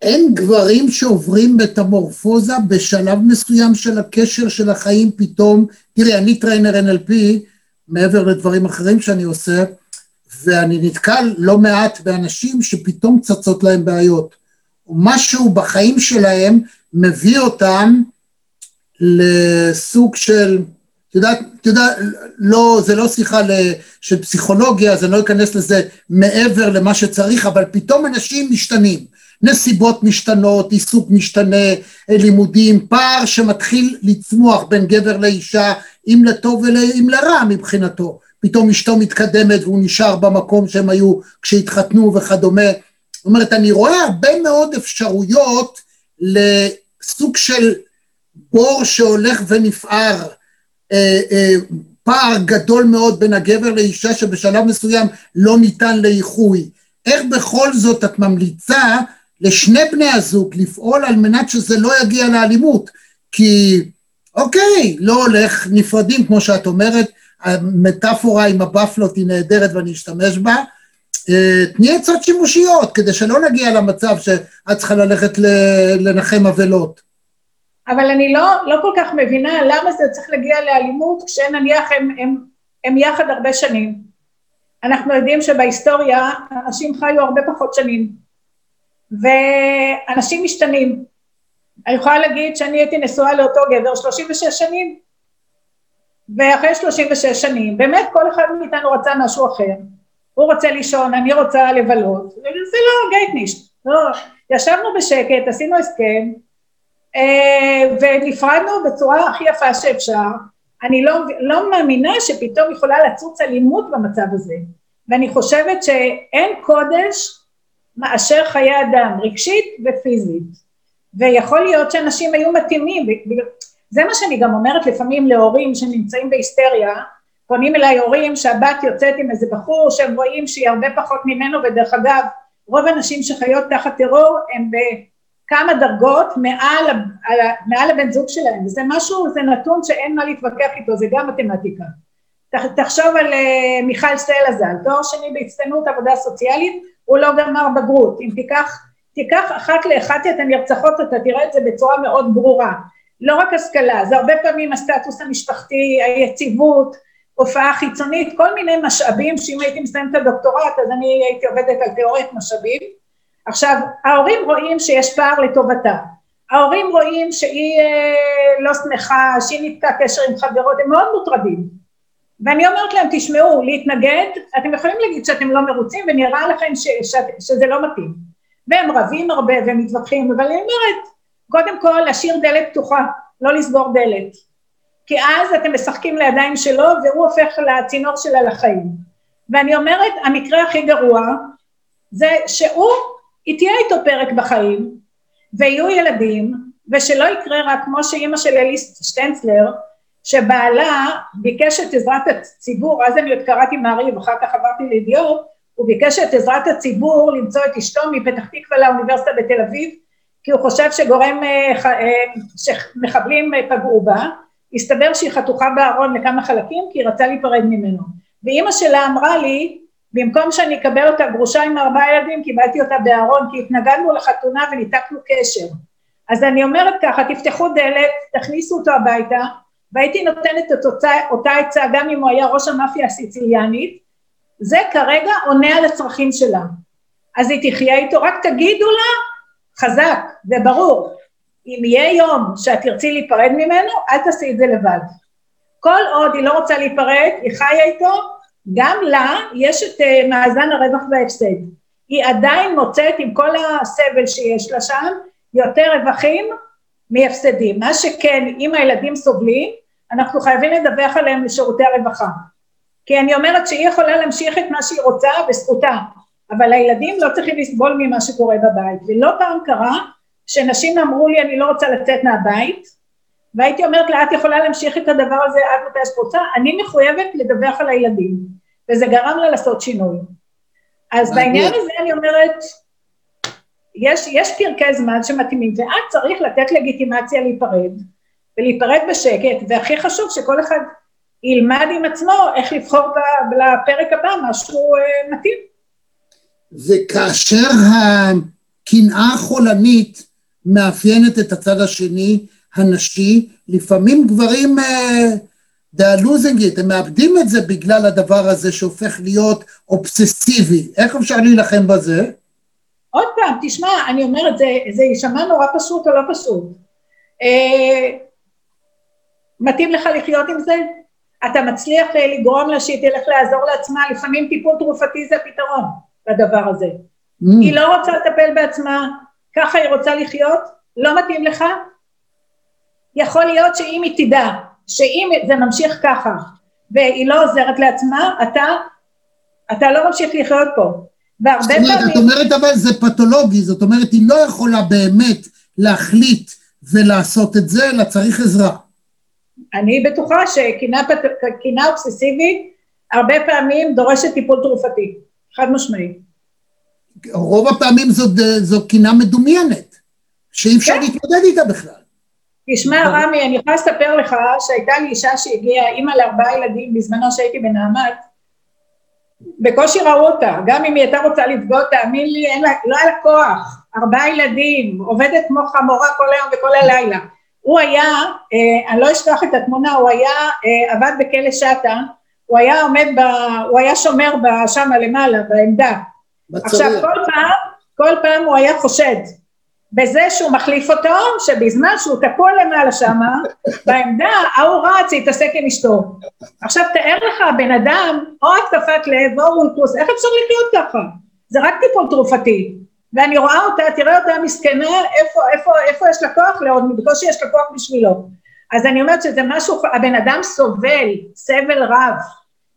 [SPEAKER 1] אין גברים שעוברים מטמורפוזה בשלב מסוים של הקשר של החיים פתאום, תראי, אני trainer NLP, מעבר לדברים אחרים שאני עושה, ואני נתקל לא מעט באנשים שפתאום צצות להם בעיות. משהו בחיים שלהם מביא אותם לסוג של, את יודעת, את יודעת, לא, זה לא שיחה של פסיכולוגיה, אז אני לא אכנס לזה מעבר למה שצריך, אבל פתאום אנשים משתנים. נסיבות משתנות, עיסוק משתנה, לימודים, פער שמתחיל לצמוח בין גבר לאישה, אם לטוב ואם לרע מבחינתו. פתאום אשתו מתקדמת והוא נשאר במקום שהם היו כשהתחתנו וכדומה. זאת אומרת, אני רואה הרבה מאוד אפשרויות לסוג של בור שהולך ונפער, אה, אה, פער גדול מאוד בין הגבר לאישה שבשלב מסוים לא ניתן לאיחוי. איך בכל זאת את ממליצה לשני בני הזוג לפעול על מנת שזה לא יגיע לאלימות? כי אוקיי, לא הולך נפרדים כמו שאת אומרת, המטאפורה עם הבפלות היא נהדרת ואני אשתמש בה, אה, תני עצות שימושיות כדי שלא נגיע למצב שאת צריכה ללכת לנחם אבלות.
[SPEAKER 2] אבל אני לא, לא כל כך מבינה למה זה צריך להגיע לאלימות כשנניח הם, הם, הם יחד הרבה שנים. אנחנו יודעים שבהיסטוריה אנשים חיו הרבה פחות שנים, ואנשים משתנים. אני יכולה להגיד שאני הייתי נשואה לאותו גבר 36 שנים, ואחרי 36 שנים, באמת כל אחד מאיתנו רצה משהו אחר. הוא רוצה לישון, אני רוצה לבלות, זה לא גייטנישט. לא. ישבנו בשקט, עשינו הסכם, ונפרדנו בצורה הכי יפה שאפשר. אני לא, לא מאמינה שפתאום יכולה לצוץ אלימות במצב הזה, ואני חושבת שאין קודש מאשר חיי אדם, רגשית ופיזית. ויכול להיות שאנשים היו מתאימים, זה מה שאני גם אומרת לפעמים להורים שנמצאים בהיסטריה, פונים אליי הורים שהבת יוצאת עם איזה בחור שהם רואים שהיא הרבה פחות ממנו, ודרך אגב, רוב הנשים שחיות תחת טרור הם בכמה דרגות מעל, מעל הבן זוג שלהם, וזה משהו, זה נתון שאין מה להתווכח איתו, זה גם מתמטיקה. תחשוב על uh, מיכל סלע ז"ל, תואר שני בהצטיינות עבודה סוציאלית, הוא לא גמר בגרות, אם תיקח, תיקח אחת לאחת את הנרצחות, אתה תראה את זה בצורה מאוד ברורה. לא רק השכלה, זה הרבה פעמים הסטטוס המשפחתי, היציבות, הופעה חיצונית, כל מיני משאבים שאם הייתי מסיימת את הדוקטורט אז אני הייתי עובדת על תיאוריית משאבים. עכשיו, ההורים רואים שיש פער לטובתה, ההורים רואים שהיא אה, לא שמחה, שהיא ניתקה קשר עם חברות, הם מאוד מוטרדים. ואני אומרת להם, תשמעו, להתנגד, אתם יכולים להגיד שאתם לא מרוצים ונראה לכם ש, ש, שזה לא מתאים. והם רבים הרבה ומתווכחים, אבל אני אומרת, קודם כל להשאיר דלת פתוחה, לא לסגור דלת. כי אז אתם משחקים לידיים שלו והוא הופך לצינור שלה לחיים. ואני אומרת, המקרה הכי גרוע זה שהוא, היא תהיה איתו פרק בחיים, ויהיו ילדים, ושלא יקרה רק כמו שאימא של אליס שטנצלר, שבעלה ביקש את עזרת הציבור, אז אני עוד קראתי מעריב, אחר כך עברתי לידיעות, הוא ביקש את עזרת הציבור למצוא את אשתו מפתח תקווה לאוניברסיטה בתל אביב, כי הוא חושב שגורם, אה, אה, שמחבלים אה, פגעו בה, הסתבר שהיא חתוכה בארון לכמה חלקים כי היא רצה להיפרד ממנו. ואימא שלה אמרה לי, במקום שאני אקבל אותה גרושה עם ארבעה ילדים, קיבלתי אותה בארון כי התנגדנו לחתונה וניתקנו קשר. אז אני אומרת ככה, תפתחו דלת, תכניסו אותו הביתה, והייתי נותנת את אותה, אותה עצה גם אם הוא היה ראש המאפיה הסיציליאנית, זה כרגע עונה על הצרכים שלה. אז היא תחיה איתו, רק תגידו לה חזק וברור, אם יהיה יום שאת תרצי להיפרד ממנו, אל תעשי את זה לבד. כל עוד היא לא רוצה להיפרד, היא חיה איתו, גם לה יש את uh, מאזן הרווח וההפסד. היא עדיין מוצאת עם כל הסבל שיש לה שם, יותר רווחים מהפסדים. מה שכן, אם הילדים סובלים, אנחנו חייבים לדווח עליהם לשירותי הרווחה. כי אני אומרת שהיא יכולה להמשיך את מה שהיא רוצה בזכותה, אבל הילדים לא צריכים לסבול ממה שקורה בבית. ולא פעם קרה שנשים אמרו לי אני לא רוצה לצאת מהבית, והייתי אומרת לה את יכולה להמשיך את הדבר הזה עד מתי שאת רוצה, אני מחויבת לדווח על הילדים, וזה גרם לה לעשות שינוי. אז בעניין הזה אני אומרת, יש, יש פרקי זמן שמתאימים, ואת צריך לתת לגיטימציה להיפרד, ולהיפרד בשקט, והכי חשוב שכל אחד ילמד עם עצמו איך לבחור לפרק הבא משהו אה, מתאים.
[SPEAKER 1] וכאשר הקנאה החולנית מאפיינת את הצד השני, הנשי, לפעמים גברים דה uh, לוזינגית, הם מאבדים את זה בגלל הדבר הזה שהופך להיות אובססיבי. איך אפשר להילחם בזה?
[SPEAKER 2] עוד פעם, תשמע, אני אומרת, זה, זה יישמע נורא פשוט או לא פשוט. אה, מתאים לך לחיות עם זה? אתה מצליח אה, לגרום לה שהיא תלך לעזור לעצמה, לפעמים טיפול תרופתי זה הפתרון לדבר הזה. Mm. היא לא רוצה לטפל בעצמה, ככה היא רוצה לחיות, לא מתאים לך? יכול להיות שאם היא תדע שאם זה ממשיך ככה והיא לא עוזרת לעצמה, אתה, אתה לא ממשיך לחיות פה.
[SPEAKER 1] והרבה זאת אומרת, פעמים... את אומרת אבל זה פתולוגי, זאת אומרת היא לא יכולה באמת להחליט ולעשות את זה, אלא צריך עזרה.
[SPEAKER 2] אני בטוחה שקינה אובססיבית הרבה פעמים דורשת טיפול תרופתי, חד משמעי.
[SPEAKER 1] רוב הפעמים זו, זו קינה מדומיינת, שאי אפשר כן. להתמודד איתה בכלל.
[SPEAKER 2] תשמע רמי, אני יכולה לספר לך שהייתה לי אישה שהגיעה, אימא לארבעה ילדים בזמנו שהייתי בנעמת, בקושי ראו אותה, גם אם היא הייתה רוצה לפגוע, תאמין לי, אין לה, לא היה לה כוח, ארבעה ילדים, עובדת כמו חמורה כל היום וכל הלילה. הוא היה, אה, אני לא אשכח את התמונה, הוא היה, אה, עבד בכלא שטה, הוא היה עומד, ב, הוא היה שומר שם למעלה, בעמדה. בצורך. עכשיו כל פעם, כל פעם הוא היה חושד בזה שהוא מחליף אותו, שבזמן שהוא תקוע למעלה שמה, בעמדה, ההוא רץ להתעסק עם אשתו. עכשיו תאר לך, בן אדם, או התקפת לב, או רולטוס, איך אפשר לחיות ככה? זה רק טיפול תרופתי. ואני רואה אותה, תראה אותה מסכנה, איפה, איפה, איפה יש לה כוח לעוד, בקושי יש לה כוח בשבילו. אז אני אומרת שזה משהו, הבן אדם סובל, סבל רב,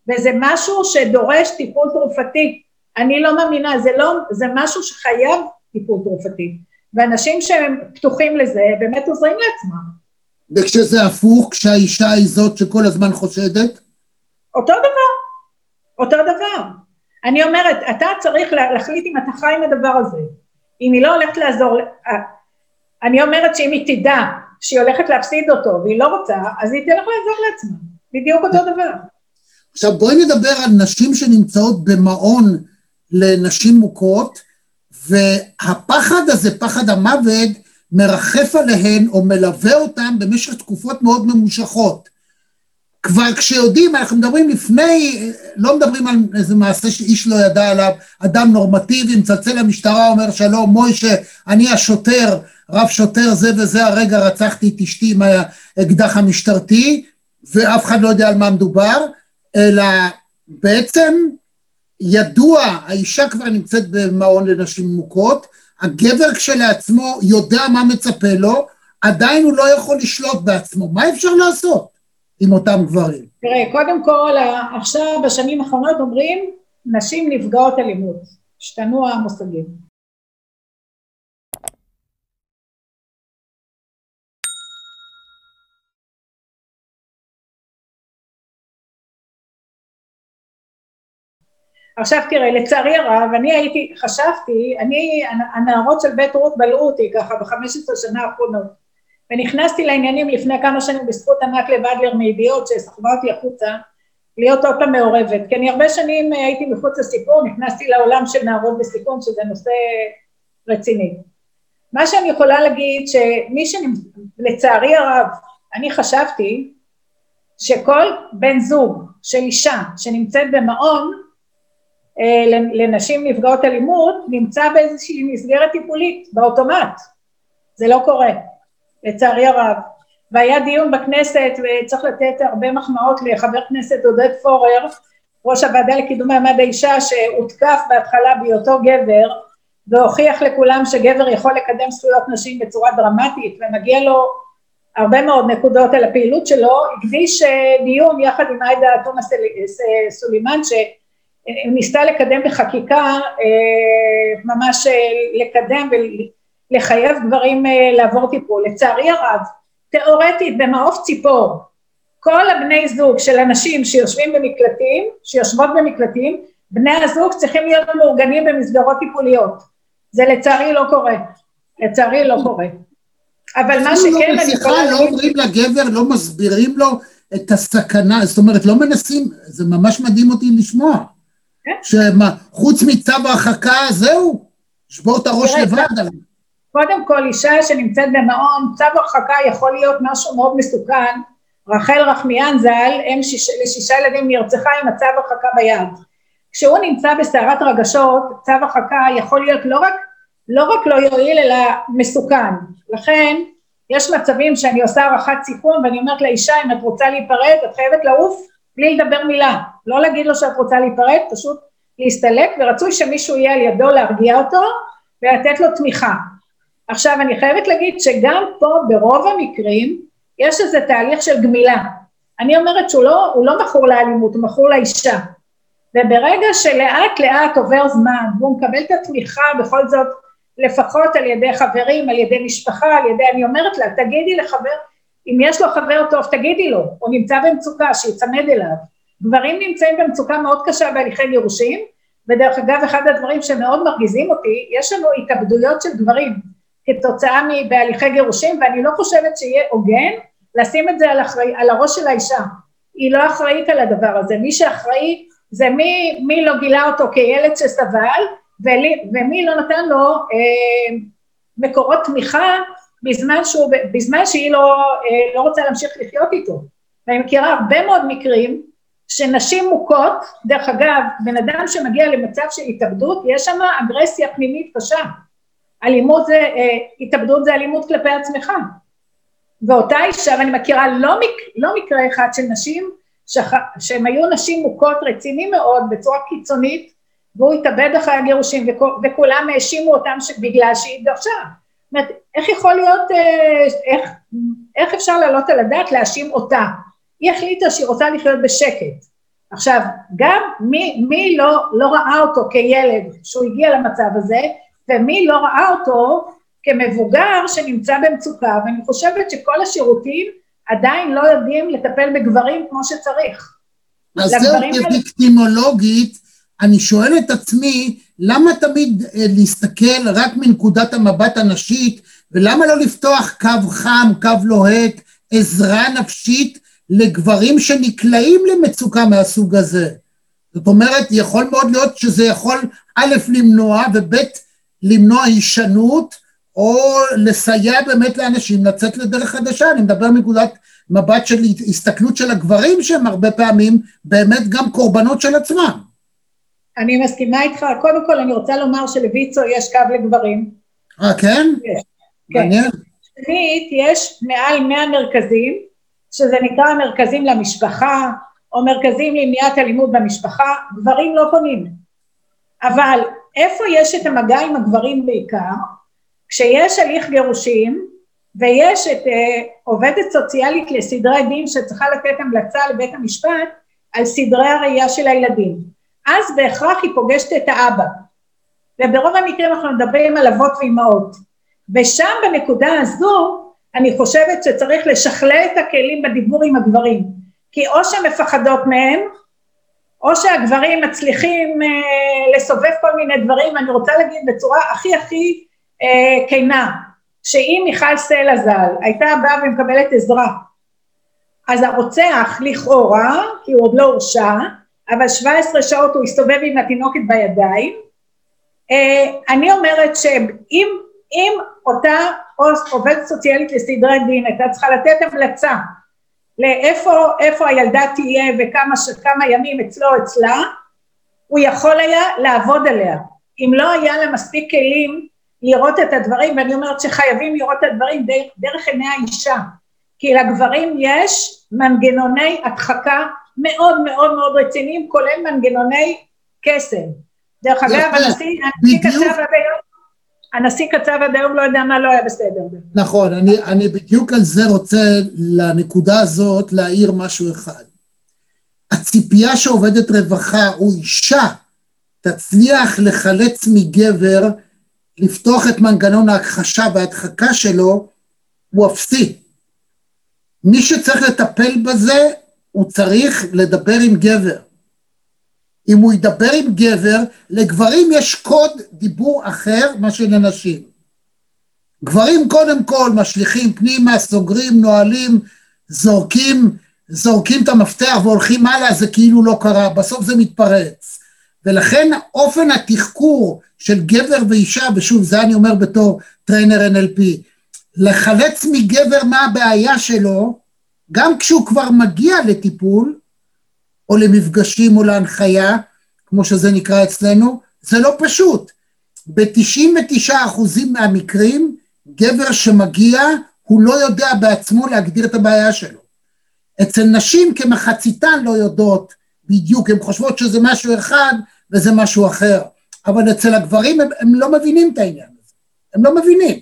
[SPEAKER 2] וזה משהו שדורש טיפול תרופתי. אני לא מאמינה, זה לא, זה משהו שחייב טיפול תרופתי. ואנשים שהם פתוחים לזה, באמת עוזרים לעצמם.
[SPEAKER 1] וכשזה הפוך, כשהאישה היא זאת שכל הזמן חושדת?
[SPEAKER 2] אותו דבר, אותו דבר. אני אומרת, אתה צריך להחליט אם אתה חי עם הדבר הזה. אם היא לא הולכת לעזור, אני אומרת שאם היא תדע שהיא הולכת להפסיד אותו והיא לא רוצה, אז היא תלך לעזור לעצמה. בדיוק אותו דבר.
[SPEAKER 1] עכשיו בואי נדבר על נשים שנמצאות במעון לנשים מוכות, והפחד הזה, פחד המוות, מרחף עליהן או מלווה אותן במשך תקופות מאוד ממושכות. כבר כשיודעים, אנחנו מדברים לפני, לא מדברים על איזה מעשה שאיש לא ידע עליו, אדם נורמטיבי, מצלצל למשטרה, אומר שלום, מוישה, אני השוטר, רב שוטר זה וזה, הרגע רצחתי את אשתי עם האקדח המשטרתי, ואף אחד לא יודע על מה מדובר, אלא בעצם ידוע, האישה כבר נמצאת במעון לנשים מוכות, הגבר כשלעצמו יודע מה מצפה לו, עדיין הוא לא יכול לשלוט בעצמו. מה אפשר לעשות עם אותם גברים?
[SPEAKER 2] תראה, קודם כל, עכשיו בשנים האחרונות אומרים, נשים נפגעות אלימות. השתנו המושגים. עכשיו תראה, לצערי הרב, אני הייתי, חשבתי, אני, הנערות של בית רות בלעו אותי ככה ב-15 שנה האחרונות, ונכנסתי לעניינים לפני כמה שנים בזכות ענת לבדלר מידיעות שסחבה אותי החוצה, להיות עוד פעם מעורבת, כי אני הרבה שנים הייתי מחוץ לסיפור, נכנסתי לעולם של נערות בסיכון, שזה נושא רציני. מה שאני יכולה להגיד, שמי שלצערי הרב, אני חשבתי שכל בן זוג של אישה שנמצאת במעון אה, לנשים נפגעות אלימות, נמצא באיזושהי מסגרת טיפולית, באוטומט. זה לא קורה, לצערי הרב. והיה דיון בכנסת, וצריך לתת הרבה מחמאות לחבר כנסת עודד פורר, ראש הוועדה לקידום מעמד האישה, שהותקף בהתחלה בהיותו גבר, והוכיח לכולם שגבר יכול לקדם זכויות נשים בצורה דרמטית, ומגיע לו הרבה מאוד נקודות על הפעילות שלו, הקדיש דיון יחד עם עאידה תומא סולימאן, שניסתה לקדם בחקיקה, אה, ממש אה, לקדם ולחייב גברים אה, לעבור טיפול. לצערי הרב, תיאורטית במעוף ציפור, כל הבני זוג של אנשים שיושבים במקלטים, שיושבות במקלטים, בני הזוג צריכים להיות מאורגנים במסגרות טיפוליות. זה לצערי לא קורה. לצערי לא קורה. אבל מה שכן,
[SPEAKER 1] אני יכולה... לא אומרים לגבר, לא מסבירים לו את הסכנה, זאת אומרת, לא מנסים, זה ממש מדהים אותי לשמוע. כן. שמה, חוץ מצו ההרחקה, זהו, שבור את הראש לבד.
[SPEAKER 2] קודם כל, אישה שנמצאת במעון, צו הרחקה יכול להיות משהו מאוד מסוכן. רחל רחמיאן ז"ל, אם שיש, לשישה ילדים נרצחה עם הצו הרחקה ביד. כשהוא נמצא בסערת רגשות, צו הרחקה יכול להיות לא רק, לא רק לא יועיל, אלא מסוכן. לכן, יש מצבים שאני עושה הערכת סיכון ואני אומרת לאישה, אם את רוצה להיפרד, את חייבת לעוף בלי לדבר מילה. לא להגיד לו שאת רוצה להיפרד, פשוט להסתלק, ורצוי שמישהו יהיה על ידו להרגיע אותו ולתת לו תמיכה. עכשיו, אני חייבת להגיד שגם פה, ברוב המקרים, יש איזה תהליך של גמילה. אני אומרת שהוא לא, לא מכור לאלימות, הוא מכור לאישה. וברגע שלאט לאט עובר זמן, והוא מקבל את התמיכה בכל זאת, לפחות על ידי חברים, על ידי משפחה, על ידי, אני אומרת לה, תגידי לחבר, אם יש לו חבר טוב, תגידי לו, הוא נמצא במצוקה, שיצמד אליו. גברים נמצאים במצוקה מאוד קשה בהליכי גירושים, ודרך אגב, אחד הדברים שמאוד מרגיזים אותי, יש לנו התאבדויות של גברים כתוצאה מבהליכי גירושים, ואני לא חושבת שיהיה הוגן לשים את זה על, אחראי, על הראש של האישה. היא לא אחראית על הדבר הזה, מי שאחראי זה מי, מי לא גילה אותו כילד שסבל, ולי, ומי לא נתן לו אה, מקורות תמיכה בזמן, שהוא, בזמן שהיא לא, אה, לא רוצה להמשיך לחיות איתו. ואני מכירה הרבה מאוד מקרים שנשים מוכות, דרך אגב, בן אדם שמגיע למצב של התאבדות, יש שם אגרסיה פנימית קשה. אלימות זה, אה, התאבדות זה אלימות כלפי עצמך. ואותה אישה, ואני מכירה לא, מק, לא מקרה אחד של נשים שח... שהן היו נשים מוכות רציני מאוד בצורה קיצונית, והוא התאבד אחרי הגירושים וכולם האשימו אותם בגלל שהיא התגרשה. אומרת, איך יכול להיות, אה, איך, איך אפשר להעלות על הדעת להאשים אותה? היא החליטה שהיא רוצה לחיות בשקט. עכשיו, גם מי, מי לא, לא ראה אותו כילד שהוא הגיע למצב הזה, ומי לא ראה אותו כמבוגר שנמצא במצוקה, ואני חושבת שכל השירותים עדיין לא יודעים לטפל בגברים כמו שצריך.
[SPEAKER 1] אז זהו, כוויקטימולוגית, אני שואל את עצמי, למה תמיד אה, להסתכל רק מנקודת המבט הנשית, ולמה לא לפתוח קו חם, קו לוהט, עזרה נפשית לגברים שנקלעים למצוקה מהסוג הזה? זאת אומרת, יכול מאוד להיות שזה יכול א', למנוע, וב', למנוע הישנות, או לסייע באמת לאנשים לצאת לדרך חדשה, אני מדבר מנקודת מבט של הסתכלות של הגברים שהם הרבה פעמים באמת גם קורבנות של עצמם.
[SPEAKER 2] אני מסכימה איתך, קודם כל אני רוצה לומר שלוויצו יש קו לגברים.
[SPEAKER 1] אה, כן? יש.
[SPEAKER 2] כן. מעניין. שנית, יש מעל 100 מרכזים, שזה נקרא מרכזים למשפחה, או מרכזים למניעת אלימות במשפחה, גברים לא פונים. אבל איפה יש את המגע עם הגברים בעיקר? כשיש הליך גירושים ויש את uh, עובדת סוציאלית לסדרי דין שצריכה לתת המלצה לבית המשפט על סדרי הראייה של הילדים. אז בהכרח היא פוגשת את האבא. וברוב המקרים אנחנו מדברים על אבות ואימהות. ושם בנקודה הזו אני חושבת שצריך לשכלל את הכלים בדיבור עם הגברים. כי או שהן מפחדות מהם, או שהגברים מצליחים אה, לסובב כל מיני דברים, אני רוצה להגיד בצורה הכי הכי אה, כנה, שאם מיכל סלע ז"ל הייתה באה ומקבלת עזרה, אז הרוצח לכאורה, כי הוא עוד לא הורשע, אבל 17 שעות הוא הסתובב עם התינוקת בידיים, אה, אני אומרת שאם אם אותה עובדת סוציאלית לסדרי דין הייתה צריכה לתת המלצה לאיפה הילדה תהיה וכמה ימים אצלו או אצלה, הוא יכול היה לעבוד עליה. אם לא היה לה מספיק כלים לראות את הדברים, ואני אומרת שחייבים לראות את הדברים דרך, דרך עיני האישה, כי לגברים יש מנגנוני הדחקה מאוד מאוד מאוד רציניים, כולל מנגנוני קסם. דרך אגב, הנשיא קצב עד היום הנשיא קצב עד היום לא יודע מה לא היה בסדר.
[SPEAKER 1] נכון, אני, אני בדיוק על זה רוצה לנקודה הזאת להעיר משהו אחד. הציפייה שעובדת רווחה או אישה תצליח לחלץ מגבר, לפתוח את מנגנון ההכחשה וההדחקה שלו, הוא אפסי. מי שצריך לטפל בזה, הוא צריך לדבר עם גבר. אם הוא ידבר עם גבר, לגברים יש קוד דיבור אחר מאשר לנשים. גברים קודם כל משליכים פנימה, סוגרים, נועלים, זורקים, זורקים את המפתח והולכים הלאה, זה כאילו לא קרה, בסוף זה מתפרץ. ולכן אופן התחקור של גבר ואישה, ושוב, זה אני אומר בתור trainer NLP, לחלץ מגבר מה הבעיה שלו, גם כשהוא כבר מגיע לטיפול, או למפגשים או להנחיה, כמו שזה נקרא אצלנו, זה לא פשוט. ב-99% מהמקרים, גבר שמגיע, הוא לא יודע בעצמו להגדיר את הבעיה שלו. אצל נשים כמחציתן לא יודעות בדיוק, הן חושבות שזה משהו אחד וזה משהו אחר, אבל אצל הגברים הם, הם לא מבינים את העניין הזה, הם לא מבינים.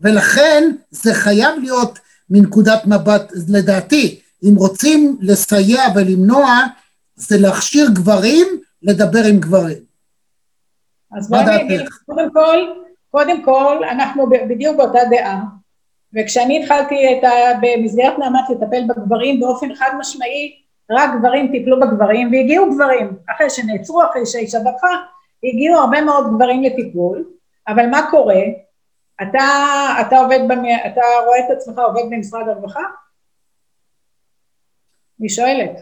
[SPEAKER 1] ולכן זה חייב להיות מנקודת מבט, לדעתי, אם רוצים לסייע ולמנוע, זה להכשיר גברים לדבר עם גברים.
[SPEAKER 2] אז בואי אני אגיד, קודם כל, קודם כל, אנחנו בדיוק באותה דעה, וכשאני התחלתי את ה, במסגרת נעמת לטפל בגברים באופן חד משמעי, רק גברים טיפלו בגברים, והגיעו גברים, אחרי שנעצרו, אחרי שהאישה ברחה, הגיעו הרבה מאוד גברים לטיפול, אבל מה קורה? אתה, אתה עובד, במ... אתה רואה את עצמך עובד במשרד הרווחה? אני שואלת.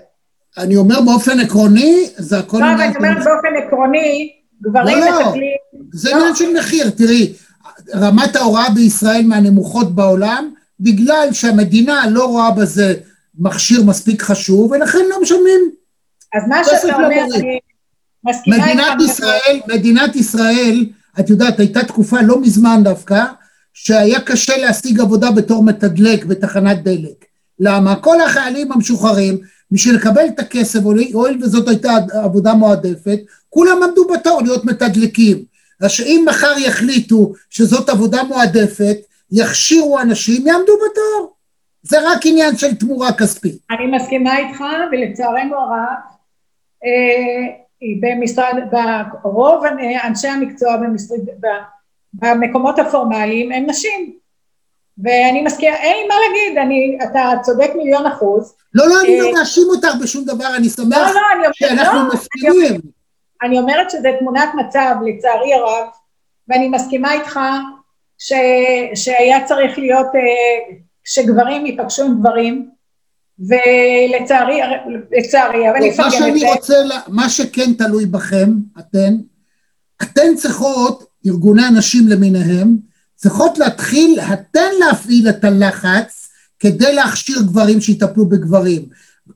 [SPEAKER 1] אני אומר באופן עקרוני, זה הכל...
[SPEAKER 2] לא, אבל אני אומרת באופן עקרוני, גברים
[SPEAKER 1] לא, לא, מטפלים... זה לא. עניין של מחיר, תראי, רמת ההוראה בישראל מהנמוכות בעולם, בגלל שהמדינה לא רואה בזה מכשיר מספיק חשוב, ולכן לא משלמים.
[SPEAKER 2] אז מה שאתה אומר, אני מסכימה איתך...
[SPEAKER 1] מדינת ישראל, מדינת ישראל, את יודעת, הייתה תקופה לא מזמן דווקא, שהיה קשה להשיג עבודה בתור מתדלק בתחנת דלק. למה? כל החיילים המשוחררים, בשביל לקבל את הכסף, הואיל וזאת הייתה עבודה מועדפת, כולם עמדו בתור להיות מתדלקים. אז שאם מחר יחליטו שזאת עבודה מועדפת, יכשירו אנשים, יעמדו בתור. זה רק עניין של תמורה כספית.
[SPEAKER 2] אני מסכימה איתך, ולצערנו הרב, אה, במשרד, ברוב אנשי המקצוע במשרד, במקומות הפורמליים הם נשים. ואני מזכירה, אין לי מה להגיד, אני, אתה צודק מיליון אחוז.
[SPEAKER 1] לא, לא, אני לא אה, מאשים אותך בשום דבר, אני שמח לא, לא, שאנחנו לא, מסכימים.
[SPEAKER 2] אני אומרת שזה תמונת מצב, לצערי הרב, ואני מסכימה איתך ש, שהיה צריך להיות, אה, שגברים ייפגשו עם גברים, ולצערי, לצערי, אבל אני אפרגן
[SPEAKER 1] את זה. רוצה, מה שכן תלוי בכם, אתן, אתן צריכות, ארגוני הנשים למיניהם, צריכות להתחיל אתן להפעיל את הלחץ כדי להכשיר גברים שיטפלו בגברים.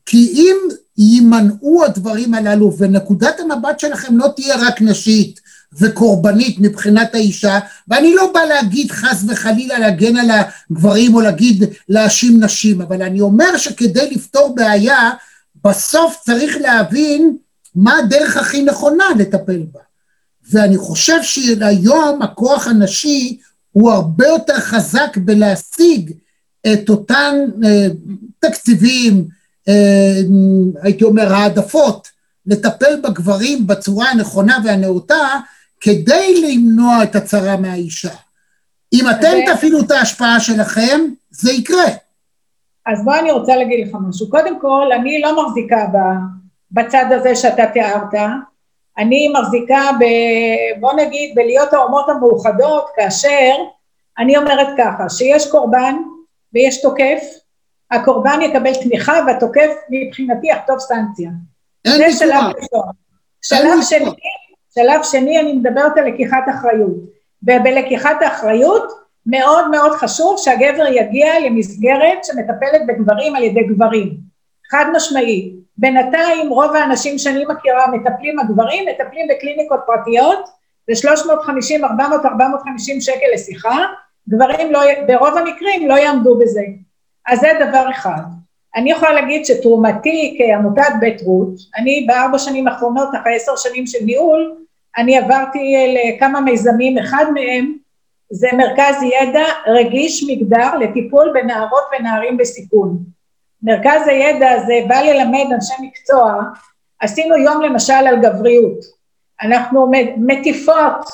[SPEAKER 1] כי אם יימנעו הדברים הללו ונקודת המבט שלכם לא תהיה רק נשית וקורבנית מבחינת האישה, ואני לא בא להגיד חס וחלילה להגן על הגברים או להגיד להאשים נשים, אבל אני אומר שכדי לפתור בעיה, בסוף צריך להבין מה הדרך הכי נכונה לטפל בה. ואני חושב שהיום הכוח הנשי הוא הרבה יותר חזק בלהשיג את אותן אה, תקציבים, אה, הייתי אומר העדפות, לטפל בגברים בצורה הנכונה והנאותה, כדי למנוע את הצרה מהאישה. אם אתם תפעילו את ההשפעה שלכם, זה יקרה.
[SPEAKER 2] אז בוא אני רוצה להגיד לך משהו. קודם כל, אני לא מחזיקה בצד הזה שאתה תיארת. אני מחזיקה ב... בוא נגיד בלהיות האומות המאוחדות כאשר אני אומרת ככה שיש קורבן ויש תוקף הקורבן יקבל תמיכה והתוקף מבחינתי יחטוף סנקציה. זה שלב ראשון. שלב שני, שלב שני אני מדברת על לקיחת אחריות. ובלקיחת האחריות מאוד מאוד חשוב שהגבר יגיע למסגרת שמטפלת בגברים על ידי גברים. חד משמעי בינתיים רוב האנשים שאני מכירה מטפלים הגברים מטפלים בקליניקות פרטיות ב-350, 400, 450 שקל לשיחה. גברים לא, ברוב המקרים לא יעמדו בזה. אז זה דבר אחד. אני יכולה להגיד שתרומתי כעמותת בית רות, אני בארבע שנים האחרונות, אחרי עשר שנים של ניהול, אני עברתי לכמה מיזמים, אחד מהם זה מרכז ידע רגיש מגדר לטיפול בנערות ונערים בסיכון. מרכז הידע הזה בא ללמד אנשי מקצוע, עשינו יום למשל על גבריות, אנחנו מטיפות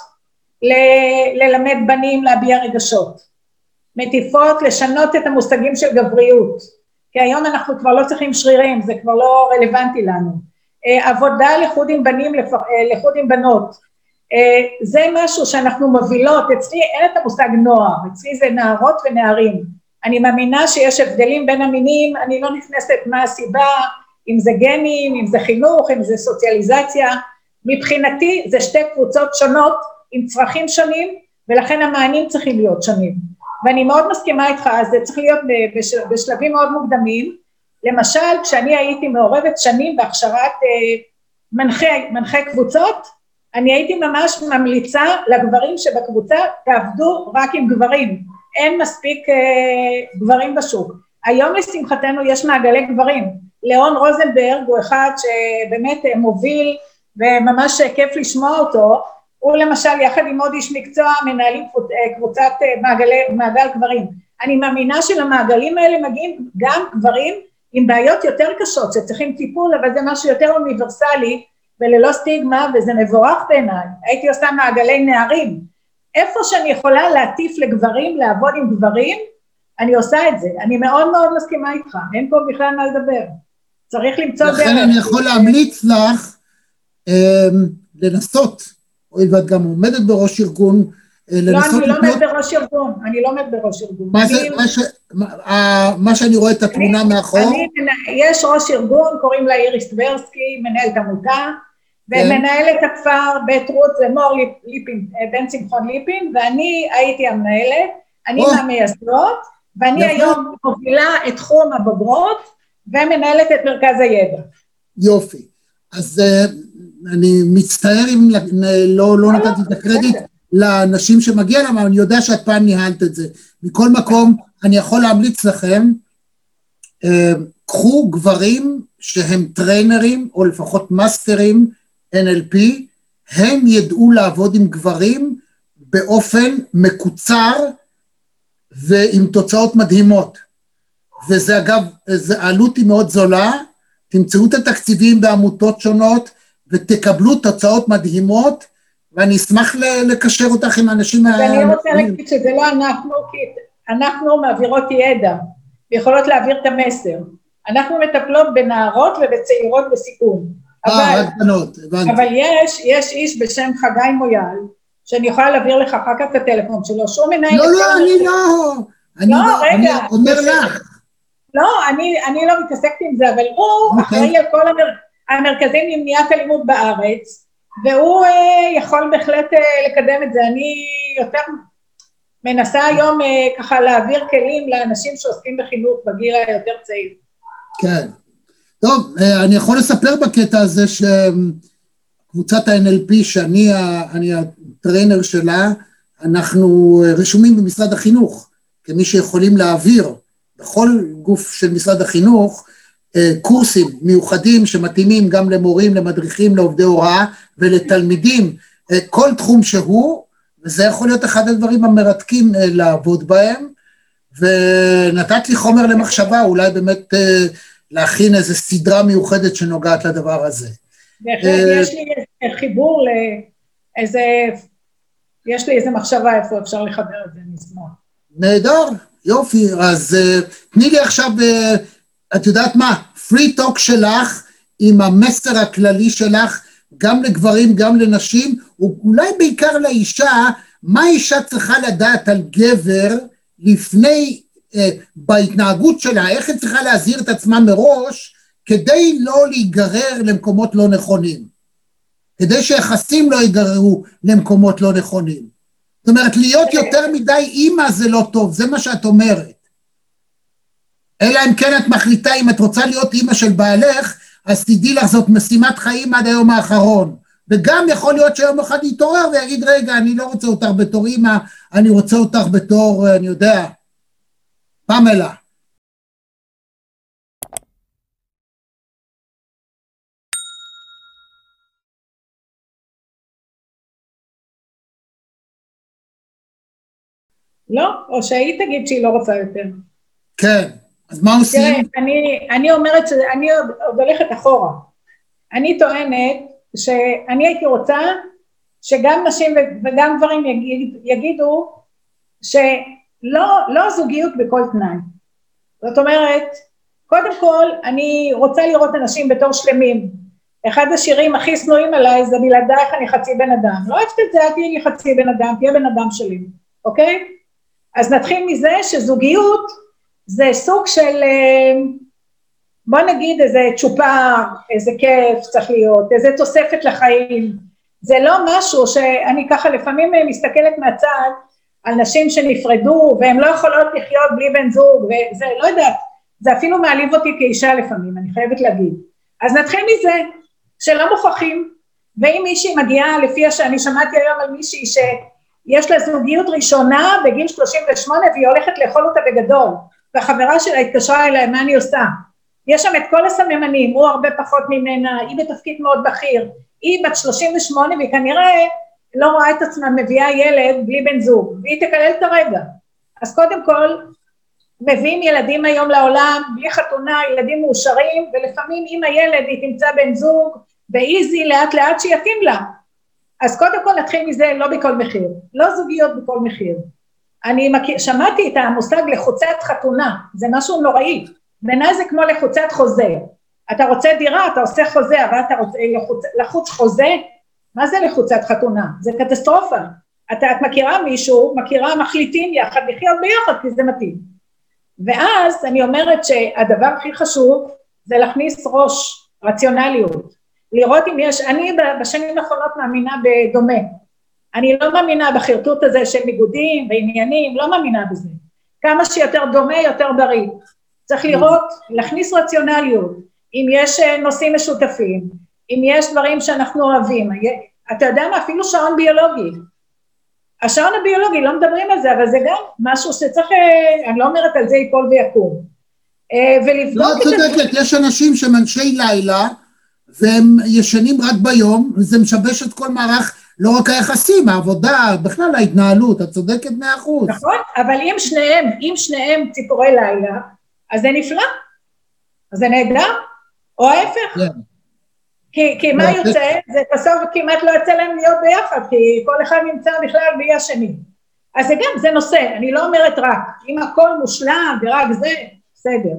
[SPEAKER 2] ל- ללמד בנים להביע רגשות, מטיפות לשנות את המושגים של גבריות, כי היום אנחנו כבר לא צריכים שרירים, זה כבר לא רלוונטי לנו. אה, עבודה לחוד עם בנים, אה, לחוד עם בנות, אה, זה משהו שאנחנו מובילות, אצלי אין את המושג נוער, אצלי זה נערות ונערים. אני מאמינה שיש הבדלים בין המינים, אני לא נכנסת מה הסיבה, אם זה גנים, אם זה חינוך, אם זה סוציאליזציה, מבחינתי זה שתי קבוצות שונות עם צרכים שונים ולכן המענים צריכים להיות שונים. ואני מאוד מסכימה איתך, זה צריך להיות בשלבים מאוד מוקדמים. למשל, כשאני הייתי מעורבת שנים בהכשרת אה, מנחה, מנחה קבוצות, אני הייתי ממש ממליצה לגברים שבקבוצה, תעבדו רק עם גברים, אין מספיק אה, גברים בשוק. היום לשמחתנו יש מעגלי גברים, ליאון רוזנברג הוא אחד שבאמת אה, מוביל וממש כיף לשמוע אותו, הוא למשל יחד עם עוד איש מקצוע מנהלים אה, קבוצת אה, מעגלי, מעגל גברים. אני מאמינה שלמעגלים האלה מגיעים גם גברים עם בעיות יותר קשות שצריכים טיפול, אבל זה משהו יותר אוניברסלי וללא סטיגמה וזה מבורך בעיניי. הייתי עושה מעגלי נערים. איפה שאני יכולה להטיף לגברים, לעבוד עם גברים, אני עושה את זה. אני מאוד מאוד מסכימה איתך, אין פה בכלל מה לדבר. צריך למצוא דרך.
[SPEAKER 1] לכן אני יכול להמליץ לך אה, לנסות הואיל ואת גם עומדת בראש ארגון,
[SPEAKER 2] לא, אני לא עומדת בראש ארגון, אני לא עומדת בראש ארגון.
[SPEAKER 1] מה זה, מה, ש, מה, מה שאני רואה את התמונה אני, מאחור? אני,
[SPEAKER 2] יש ראש ארגון, קוראים לה איריס טברסקי, מנהלת עמותה, כן. ומנהלת הכפר בית רות זה מור ליפין, אה, בן שמחון ליפין, ואני הייתי המנהלת, אני מהמייסדות, ואני היום מובילה את תחום הבוגרות, ומנהלת את מרכז הידע.
[SPEAKER 1] יופי. אז אה, אני מצטער אם לא, לא נתתי את הקרדיט לאנשים שמגיע להם, אבל אני יודע שאת פעם ניהלת את זה. מכל מקום, אני יכול להמליץ לכם, אה, קחו גברים שהם טריינרים, או לפחות מאסטרים NLP, הם ידעו לעבוד עם גברים באופן מקוצר ועם תוצאות מדהימות. וזה אגב, העלות היא מאוד זולה, תמצאו את התקציבים בעמותות שונות, ותקבלו תוצאות מדהימות, ואני אשמח לקשר אותך עם האנשים.
[SPEAKER 2] ואני רוצה להגיד שזה לא אנחנו, כי אנחנו מעבירות ידע, ויכולות להעביר את המסר. אנחנו מטפלות בנערות ובצעירות בסיכון.
[SPEAKER 1] אה, רק בנות, הבנתי.
[SPEAKER 2] אבל יש, יש איש בשם חגי מויאל, שאני יכולה להעביר לך אחר כך את הטלפון שלו, שהוא מנהל...
[SPEAKER 1] לא, לא, אני לא. אני לא, לא רגע. אני אומר לך.
[SPEAKER 2] לא, אני, אני לא מתעסקת עם זה, אבל הוא אוקיי. אחראי על כל המר... המרכזים למניעת אלימות בארץ, והוא אה, יכול בהחלט אה, לקדם את זה. אני יותר מנסה היום אה, ככה להעביר כלים לאנשים שעוסקים בחינוך בגיל היותר צעיר.
[SPEAKER 1] כן. טוב, אה, אני יכול לספר בקטע הזה שקבוצת ה-NLP, שאני הטריינר שלה, אנחנו רשומים במשרד החינוך, כמי שיכולים להעביר בכל גוף של משרד החינוך אה, קורסים מיוחדים שמתאימים גם למורים, למדריכים, לעובדי הוראה ולתלמידים, אה, כל תחום שהוא, וזה יכול להיות אחד הדברים המרתקים אה, לעבוד בהם, ונתת לי חומר למחשבה, אולי באמת להכין איזו סדרה מיוחדת שנוגעת לדבר הזה.
[SPEAKER 2] בהחלט, יש לי איזה חיבור לאיזה, יש לי איזה מחשבה איפה אפשר לחבר את זה, נשמח.
[SPEAKER 1] נהדר, יופי, אז תני לי עכשיו את יודעת מה? פרי טוק שלך עם המסר הכללי שלך, גם לגברים, גם לנשים, ואולי בעיקר לאישה, מה אישה צריכה לדעת על גבר לפני, אה, בהתנהגות שלה, איך היא צריכה להזהיר את עצמה מראש, כדי לא להיגרר למקומות לא נכונים. כדי שיחסים לא ייגררו למקומות לא נכונים. זאת אומרת, להיות יותר מדי אימא זה לא טוב, זה מה שאת אומרת. אלא אם כן את מחליטה, אם את רוצה להיות אימא של בעלך, אז תדעי לך, זאת משימת חיים עד היום האחרון. וגם יכול להיות שיום אחד יתעורר ויגיד, רגע, אני לא רוצה אותך בתור אימא, אני רוצה אותך בתור, אני יודע, פמלה.
[SPEAKER 2] לא? או שהיא תגיד שהיא לא רוצה יותר.
[SPEAKER 1] כן, אז מה עושים?
[SPEAKER 2] תראה, אני, אני אומרת שאני עוד, עוד הולכת אחורה. אני טוענת שאני הייתי רוצה שגם נשים וגם גברים יגיד, יגידו שלא לא זוגיות בכל תנאי. זאת אומרת, קודם כל אני רוצה לראות אנשים בתור שלמים. אחד השירים הכי שנואים עליי זה בלעדייך אני חצי בן אדם. לא אוהבת את זה, אל תהיי חצי בן אדם, תהיה בן אדם שלי, אוקיי? אז נתחיל מזה שזוגיות זה סוג של, אה, בוא נגיד איזה צ'ופר, איזה כיף צריך להיות, איזה תוספת לחיים. זה לא משהו שאני ככה לפעמים מסתכלת מהצד על נשים שנפרדו והן לא יכולות לחיות בלי בן זוג וזה, לא יודעת, זה אפילו מעליב אותי כאישה לפעמים, אני חייבת להגיד. אז נתחיל מזה שלא מוכרחים, ואם מישהי מגיעה, לפי שאני שמעתי היום על מישהי ש... יש לה זוגיות ראשונה בגיל 38 והיא הולכת לאכול אותה בגדול והחברה שלה התקשרה אליי מה אני עושה? יש שם את כל הסממנים הוא הרבה פחות ממנה היא בתפקיד מאוד בכיר. היא בת 38 והיא כנראה לא רואה את עצמה מביאה ילד בלי בן זוג והיא תקלל את הרגע. אז קודם כל מביאים ילדים היום לעולם בלי חתונה ילדים מאושרים ולפעמים עם הילד היא תמצא בן זוג באיזי לאט לאט שיתאים לה. אז קודם כל נתחיל מזה לא בכל מחיר, לא זוגיות בכל מחיר. אני מכיר, שמעתי את המושג לחוצת חתונה, זה משהו נוראי, בעיניי זה כמו לחוצת חוזה. אתה רוצה דירה, אתה עושה חוזה, אבל אתה רוצה לחוץ, לחוץ חוזה? מה זה לחוצת חתונה? זה קטסטרופה. אתה, את מכירה מישהו, מכירה מחליטים יחד לחיות ביחד כי זה מתאים. ואז אני אומרת שהדבר הכי חשוב זה להכניס ראש, רציונליות. לראות אם יש, אני בשנים האחרונות מאמינה בדומה. אני לא מאמינה בחרטוט הזה של ניגודים ועניינים, לא מאמינה בזה. כמה שיותר דומה, יותר בריא. צריך לראות, להכניס רציונליות. אם יש אה, נושאים משותפים, אם יש דברים שאנחנו אוהבים. אתה יודע מה? אפילו שעון ביולוגי. השעון הביולוגי, לא מדברים על זה, אבל זה גם משהו שצריך, אה, אני לא אומרת על זה ייפול ויקום.
[SPEAKER 1] אה, ולבדוק לא, את זה. לא, צודקת, יש אנשים שהם אנשי לילה, והם ישנים רק ביום, וזה משבש את כל מערך, לא רק היחסים, העבודה, בכלל ההתנהלות, את צודקת מאה אחוז.
[SPEAKER 2] נכון, אבל אם שניהם, אם שניהם ציפורי לילה, אז זה נפלא, אז זה נהדר, או ההפך. כן. כי, כי מה יוצא? זה בסוף כמעט לא יוצא להם להיות ביחד, כי כל אחד נמצא בכלל בלי השני. אז זה גם, זה נושא, אני לא אומרת רק, אם הכל מושלם ורק זה, בסדר.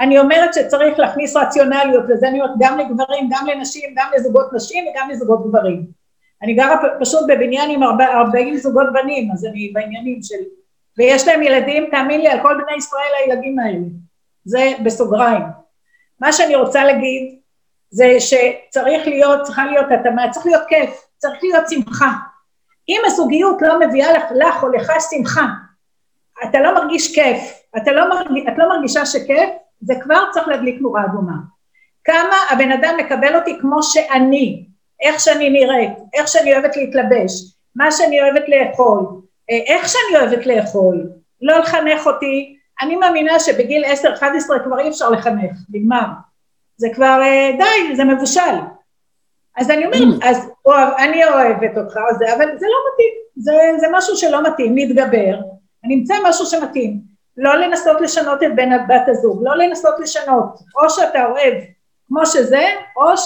[SPEAKER 2] אני אומרת שצריך להכניס רציונליות, וזה אני אומרת גם לגברים, גם לנשים, גם לזוגות נשים וגם לזוגות גברים. אני גרה פשוט בבניין עם 40 זוגות בנים, אז אני בעניינים של... ויש להם ילדים, תאמין לי, על כל בני ישראל הילדים האלה. זה בסוגריים. מה שאני רוצה להגיד זה שצריך להיות, צריכה להיות התאמה, צריך להיות כיף, צריך להיות שמחה. אם הזוגיות לא מביאה לך, לך או לך שמחה, אתה לא מרגיש כיף, אתה לא מרגיש, את לא מרגישה שכיף, זה כבר צריך להדליק נורה אדומה. כמה הבן אדם מקבל אותי כמו שאני, איך שאני נראית, איך שאני אוהבת להתלבש, מה שאני אוהבת לאכול, אה, איך שאני אוהבת לאכול, לא לחנך אותי, אני מאמינה שבגיל 10-11 כבר אי אפשר לחנך, נגמר. זה כבר אה, די, זה מבושל. אז אני אומרת, mm. אז אוהב, אני אוהבת אותך, זה, אבל זה לא מתאים, זה, זה משהו שלא מתאים, נתגבר, אני אמצא משהו שמתאים. לא לנסות לשנות את בן בת הזוג, לא לנסות לשנות, או שאתה אוהב כמו שזה, או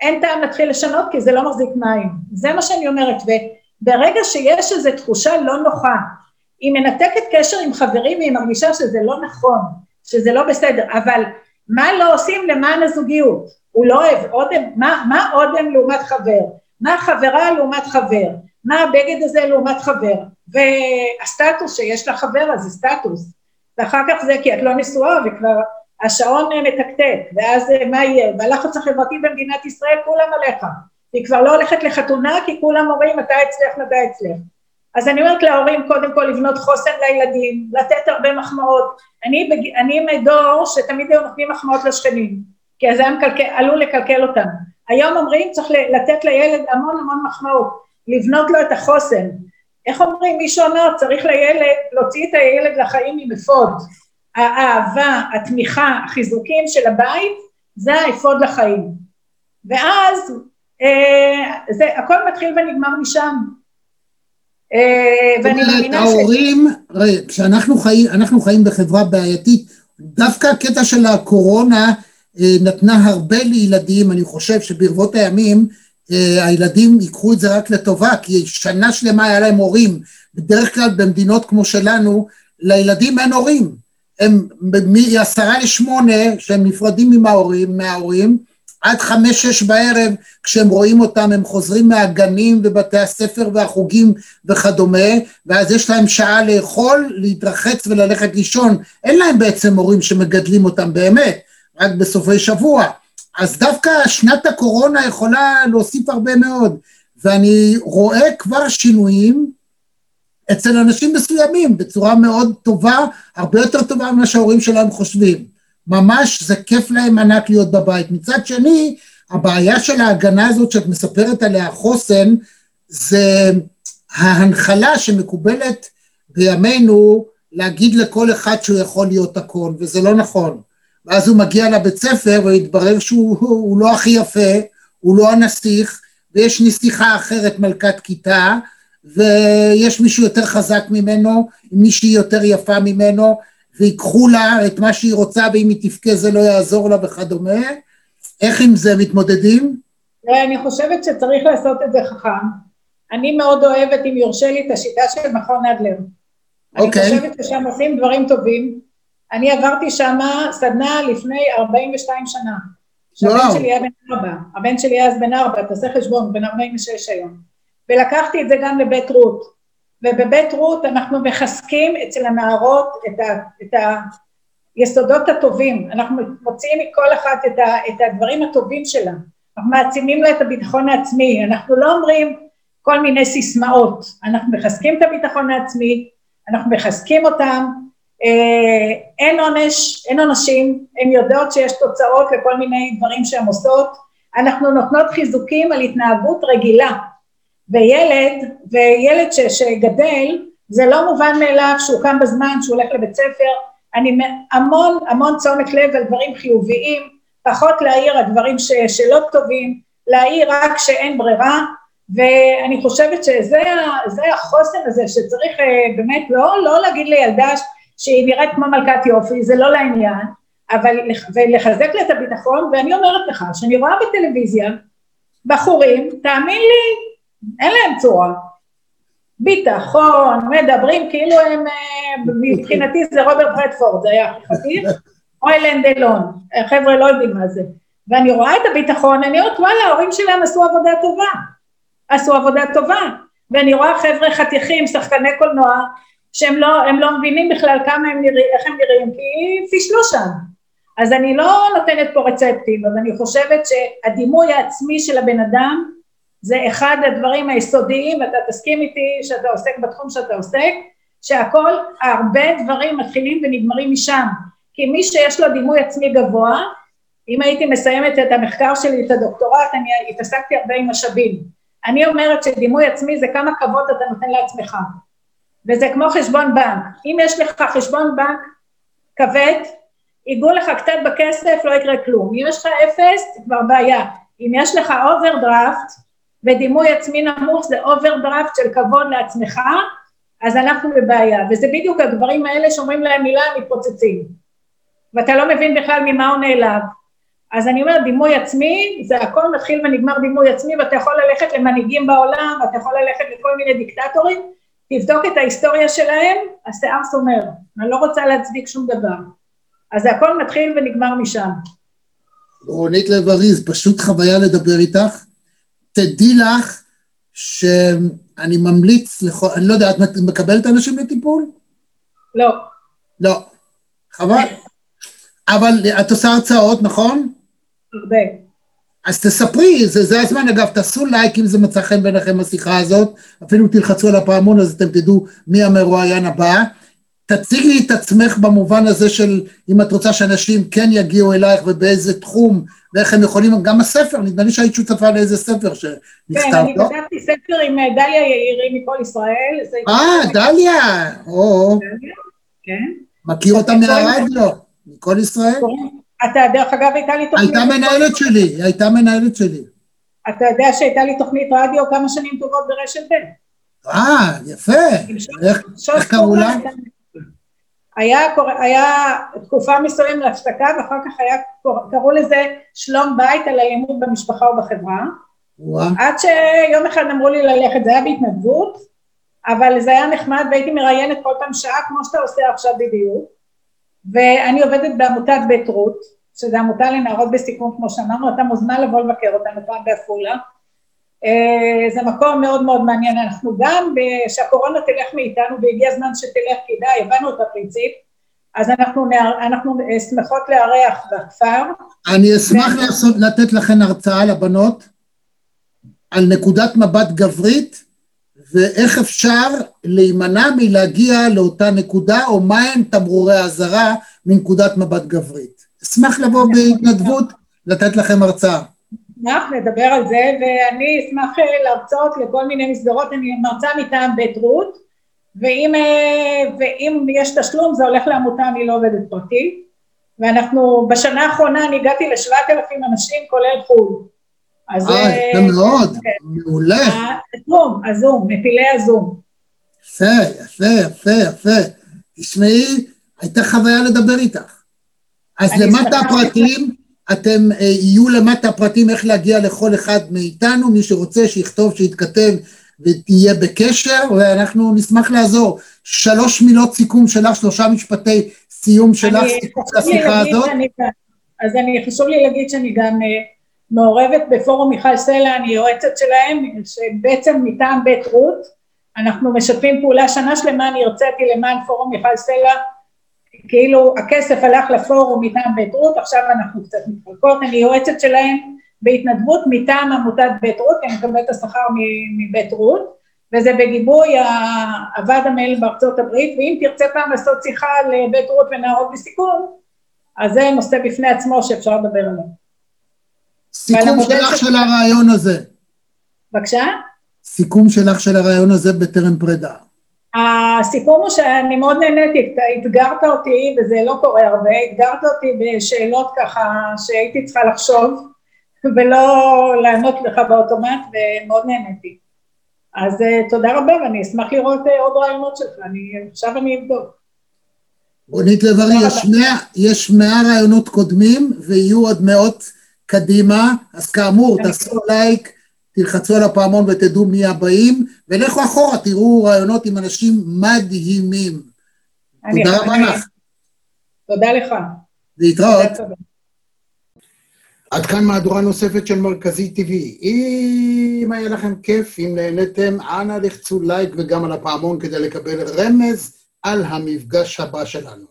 [SPEAKER 2] שאין טעם להתחיל לשנות כי זה לא מחזיק מים, זה מה שאני אומרת, וברגע שיש איזו תחושה לא נוחה, היא מנתקת קשר עם חברים והיא מרגישה שזה לא נכון, שזה לא בסדר, אבל מה לא עושים למען הזוגיות? הוא לא אוהב אודם, מה, מה אודם לעומת חבר? מה חברה לעומת חבר? מה הבגד הזה לעומת חבר? והסטטוס שיש לה חבר אז זה סטטוס. ואחר כך זה כי את לא נשואה וכבר השעון מתקתק, ואז מה יהיה? והלחץ החברתי במדינת ישראל כולם עליך. היא כבר לא הולכת לחתונה כי כולם אומרים מתי אצלך, מתי אצלך. אז אני אומרת להורים קודם כל לבנות חוסן לילדים, לתת הרבה מחמאות. אני, בג... אני מדור שתמיד היו נותנים מחמאות לשכנים, כי זה מקלקל, עלול לקלקל אותם. היום אומרים צריך לתת לילד המון המון מחמאות, לבנות לו את החוסן. איך אומרים? מישהו אמר צריך לילד, להוציא את הילד לחיים עם אפוד. האהבה, התמיכה, החיזוקים של הבית, זה האפוד לחיים. ואז אה, זה, הכל מתחיל ונגמר משם.
[SPEAKER 1] אה, ואני מאמינה ש... ההורים, כשאנחנו חיים, אנחנו חיים בחברה בעייתית, דווקא הקטע של הקורונה אה, נתנה הרבה לילדים, אני חושב שברבות הימים הילדים ייקחו את זה רק לטובה, כי שנה שלמה היה להם הורים, בדרך כלל במדינות כמו שלנו, לילדים אין הורים, הם מעשרה לשמונה, שהם נפרדים עם ההורים, מההורים, עד חמש-שש בערב, כשהם רואים אותם, הם חוזרים מהגנים ובתי הספר והחוגים וכדומה, ואז יש להם שעה לאכול, להתרחץ וללכת לישון. אין להם בעצם הורים שמגדלים אותם באמת, רק בסופי שבוע. אז דווקא שנת הקורונה יכולה להוסיף הרבה מאוד, ואני רואה כבר שינויים אצל אנשים מסוימים בצורה מאוד טובה, הרבה יותר טובה ממה שההורים שלהם חושבים. ממש זה כיף להם ענק להיות בבית. מצד שני, הבעיה של ההגנה הזאת שאת מספרת עליה, חוסן, זה ההנחלה שמקובלת בימינו להגיד לכל אחד שהוא יכול להיות הכל, וזה לא נכון. ואז הוא מגיע לבית ספר והתברר שהוא לא הכי יפה, הוא לא הנסיך, ויש נסיכה אחרת מלכת כיתה, ויש מישהו יותר חזק ממנו, מישהי יותר יפה ממנו, ויקחו לה את מה שהיא רוצה ואם היא תבכה זה לא יעזור לה וכדומה. איך עם זה מתמודדים?
[SPEAKER 2] אני חושבת שצריך לעשות את זה חכם. אני מאוד אוהבת, אם יורשה לי, את השיטה של מכון אדלר. אוקיי. אני חושבת ששם עושים דברים טובים. אני עברתי שם סדנה לפני 42 שנה. שהבן שלי היה בן ארבע. הבן שלי אז בן ארבע, תעשה חשבון, בן 46 היום. ולקחתי את זה גם לבית רות. ובבית רות אנחנו מחזקים אצל הנערות את, ה, את היסודות הטובים, אנחנו מוציאים מכל אחת את, ה, את הדברים הטובים שלה, אנחנו מעצימים לה את הביטחון העצמי, אנחנו לא אומרים כל מיני סיסמאות, אנחנו מחזקים את הביטחון העצמי, אנחנו מחזקים אותם, אה, אין עונש, אין עונשים, הן יודעות שיש תוצאות לכל מיני דברים שהן עושות, אנחנו נותנות חיזוקים על התנהגות רגילה, וילד, וילד ש, שגדל, זה לא מובן מאליו שהוא קם בזמן, שהוא הולך לבית ספר, אני המון המון תשומת לב על דברים חיוביים, פחות להעיר על דברים ש, שלא טובים, להעיר רק כשאין ברירה, ואני חושבת שזה החוסן הזה שצריך אה, באמת לא, לא להגיד לילדה שהיא נראית כמו מלכת יופי, זה לא לעניין, אבל ולחזק לה את הביטחון, ואני אומרת לך, שאני רואה בטלוויזיה בחורים, תאמין לי, אין להם צורה. ביטחון, מדברים כאילו הם, אה, מבחינתי זה רוברט רדפורד, זה היה הכי חטיף, או אלן דלון, חבר'ה לא יודעים מה זה. ואני רואה את הביטחון, אני אומרת וואלה, ההורים שלהם עשו עבודה טובה, עשו עבודה טובה. ואני רואה חבר'ה חתיכים, שחקני קולנוע, שהם לא, לא מבינים בכלל כמה הם נראים, איך הם נראים, כי פישלו שם. אז אני לא נותנת פה רצפטים, אבל אני חושבת שהדימוי העצמי של הבן אדם זה אחד הדברים היסודיים, ואתה תסכים איתי שאתה עוסק בתחום שאתה עוסק, שהכל, הרבה דברים מתחילים ונגמרים משם. כי מי שיש לו דימוי עצמי גבוה, אם הייתי מסיימת את המחקר שלי, את הדוקטורט, אני התעסקתי הרבה עם משאבים. אני אומרת שדימוי עצמי זה כמה כבוד אתה נותן לעצמך. וזה כמו חשבון בנק. אם יש לך חשבון בנק כבד, ייגעו לך קצת בכסף, לא יקרה כלום. אם יש לך אפס, זה כבר בעיה. אם יש לך אוברדרפט, ודימוי עצמי נמוך זה אוברדרפט של כבוד לעצמך, אז אנחנו בבעיה, וזה בדיוק הדברים האלה שאומרים להם מילה, הם מתפוצצים. ואתה לא מבין בכלל ממה הוא נעלב. אז אני אומרת, דימוי עצמי, זה הכל מתחיל ונגמר דימוי עצמי, ואתה יכול ללכת למנהיגים בעולם, ואתה יכול ללכת לכל מיני דיקטטורים, תבדוק את ההיסטוריה שלהם, השיער סומר. אני לא רוצה להצדיק שום דבר. אז זה הכל מתחיל ונגמר משם.
[SPEAKER 1] רונית לב-אריז, פשוט חוויה לדבר איתך. תדעי לך שאני ממליץ, לכל, אני לא יודע, את מקבלת אנשים לטיפול?
[SPEAKER 2] לא.
[SPEAKER 1] לא. חבל. אבל את עושה הרצאות, נכון?
[SPEAKER 2] הרבה.
[SPEAKER 1] אז תספרי, זה, זה הזמן, אגב, תעשו לייק אם זה מצא חן בעיניכם השיחה הזאת, אפילו תלחצו על הפעמון אז אתם תדעו מי המרואיין הבא. תציגי את עצמך במובן הזה של אם את רוצה שאנשים כן יגיעו אלייך ובאיזה תחום ואיך הם יכולים, גם הספר, נדמה לי שהיית שותפה לאיזה ספר שנכתב,
[SPEAKER 2] כן, אני לא? כתבתי ספר עם אה, דליה יאירי מכל ישראל.
[SPEAKER 1] אה, דליה, או,
[SPEAKER 2] כן.
[SPEAKER 1] מכיר אותה מהרדיו, מכל ישראל.
[SPEAKER 2] אתה, דרך אגב, הייתה לי תוכנית...
[SPEAKER 1] הייתה מנהלת שלי, היא הייתה מנהלת שלי.
[SPEAKER 2] אתה יודע שהייתה לי תוכנית רדיו כמה שנים טובות ברשת ב'.
[SPEAKER 1] אה, יפה. איך קראו לה?
[SPEAKER 2] היה, היה תקופה מסוימת להפסקה ואחר כך היה, קראו לזה שלום בית על אלימות במשפחה ובחברה. ווא. עד שיום אחד אמרו לי ללכת, זה היה בהתנדבות, אבל זה היה נחמד והייתי מראיינת כל פעם שעה כמו שאתה עושה עכשיו בדיוק. ואני עובדת בעמותת בית רות, שזו עמותה לנערות בסיכון כמו שאמרנו, אתה מוזמן לבוא לבקר אותנו פעם בעפולה. אה, זה מקום מאוד מאוד מעניין, אנחנו גם, שהקורונה תלך מאיתנו והגיע הזמן שתלך כדאי, הבנו את הפרינציפ, אז אנחנו, אנחנו שמחות לארח בכפר.
[SPEAKER 1] אני אשמח ו... לעשות, לתת לכן הרצאה לבנות על נקודת מבט גברית ואיך אפשר להימנע מלהגיע לאותה נקודה או מהם תמרורי האזהרה מנקודת מבט גברית. אשמח לבוא בהתנדבות לתת לכם הרצאה.
[SPEAKER 2] אשמח לדבר על זה, ואני אשמח אה, להרצות לכל מיני מסגרות, אני מרצה מטעם בית רות, ואם, אה, ואם יש תשלום זה הולך לעמותה, אני לא עובדת פרטי, ואנחנו, בשנה האחרונה אני הגעתי לשבעת אלפים אנשים כולל חו"ל.
[SPEAKER 1] אז... אה, יפה מאוד, כן. מעולה.
[SPEAKER 2] הזום, הזום, מפילי הזום.
[SPEAKER 1] יפה, יפה, יפה, יפה. תשמעי, הייתה חוויה לדבר איתך. אז למטה הפרטים, אתם, אה, יהיו למטה הפרטים איך להגיע לכל אחד מאיתנו, מי שרוצה שיכתוב, שיתכתב ותהיה בקשר, ואנחנו נשמח לעזור. שלוש מילות סיכום שלך, שלושה משפטי סיום שלך, סיכום לשיחה הזאת.
[SPEAKER 2] אני, אז אני, חשוב לי להגיד שאני גם אה, מעורבת בפורום מיכל סלע, אני יועצת שלהם, שבעצם מטעם בית רות, אנחנו משתפים פעולה, שנה שלמה אני הרציתי למען פורום מיכל סלע, כאילו הכסף הלך לפורום מטעם בית רות, עכשיו אנחנו קצת מתחלקות, אני יועצת שלהם בהתנדבות מטעם עמותת בית רות, אני מקבלת את השכר מבית רות, וזה בגיבוי הוועד המנהל בארצות הברית, ואם תרצה פעם לעשות שיחה לבית רות ונערות בסיכון, אז זה נושא בפני עצמו שאפשר לדבר עליו.
[SPEAKER 1] סיכום שלך של הרעיון הזה.
[SPEAKER 2] בבקשה?
[SPEAKER 1] סיכום שלך של הרעיון הזה בטרם פרידה.
[SPEAKER 2] הסיכום הוא שאני מאוד נהניתי, אתגרת אותי, וזה לא קורה הרבה, אתגרת אותי בשאלות ככה שהייתי צריכה לחשוב ולא לענות לך באוטומט, ומאוד נהניתי. אז uh, תודה רבה, ואני אשמח לראות uh, עוד רעיונות שלך, אני, עכשיו אני אבדוק.
[SPEAKER 1] רונית לב-ארי, יש, יש מאה רעיונות קודמים, ויהיו עוד מאות קדימה, אז כאמור, תעשו לייק. תלחצו על הפעמון ותדעו מי הבאים, ולכו אחורה, תראו רעיונות עם אנשים מדהימים. תודה רבה לך.
[SPEAKER 2] תודה לך.
[SPEAKER 1] להתראות. עד כאן מהדורה נוספת של מרכזי TV. אם היה לכם כיף, אם נהניתם, אנא לחצו לייק וגם על הפעמון כדי לקבל רמז על המפגש הבא שלנו.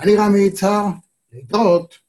[SPEAKER 1] אני רמי יצהר, להתראות.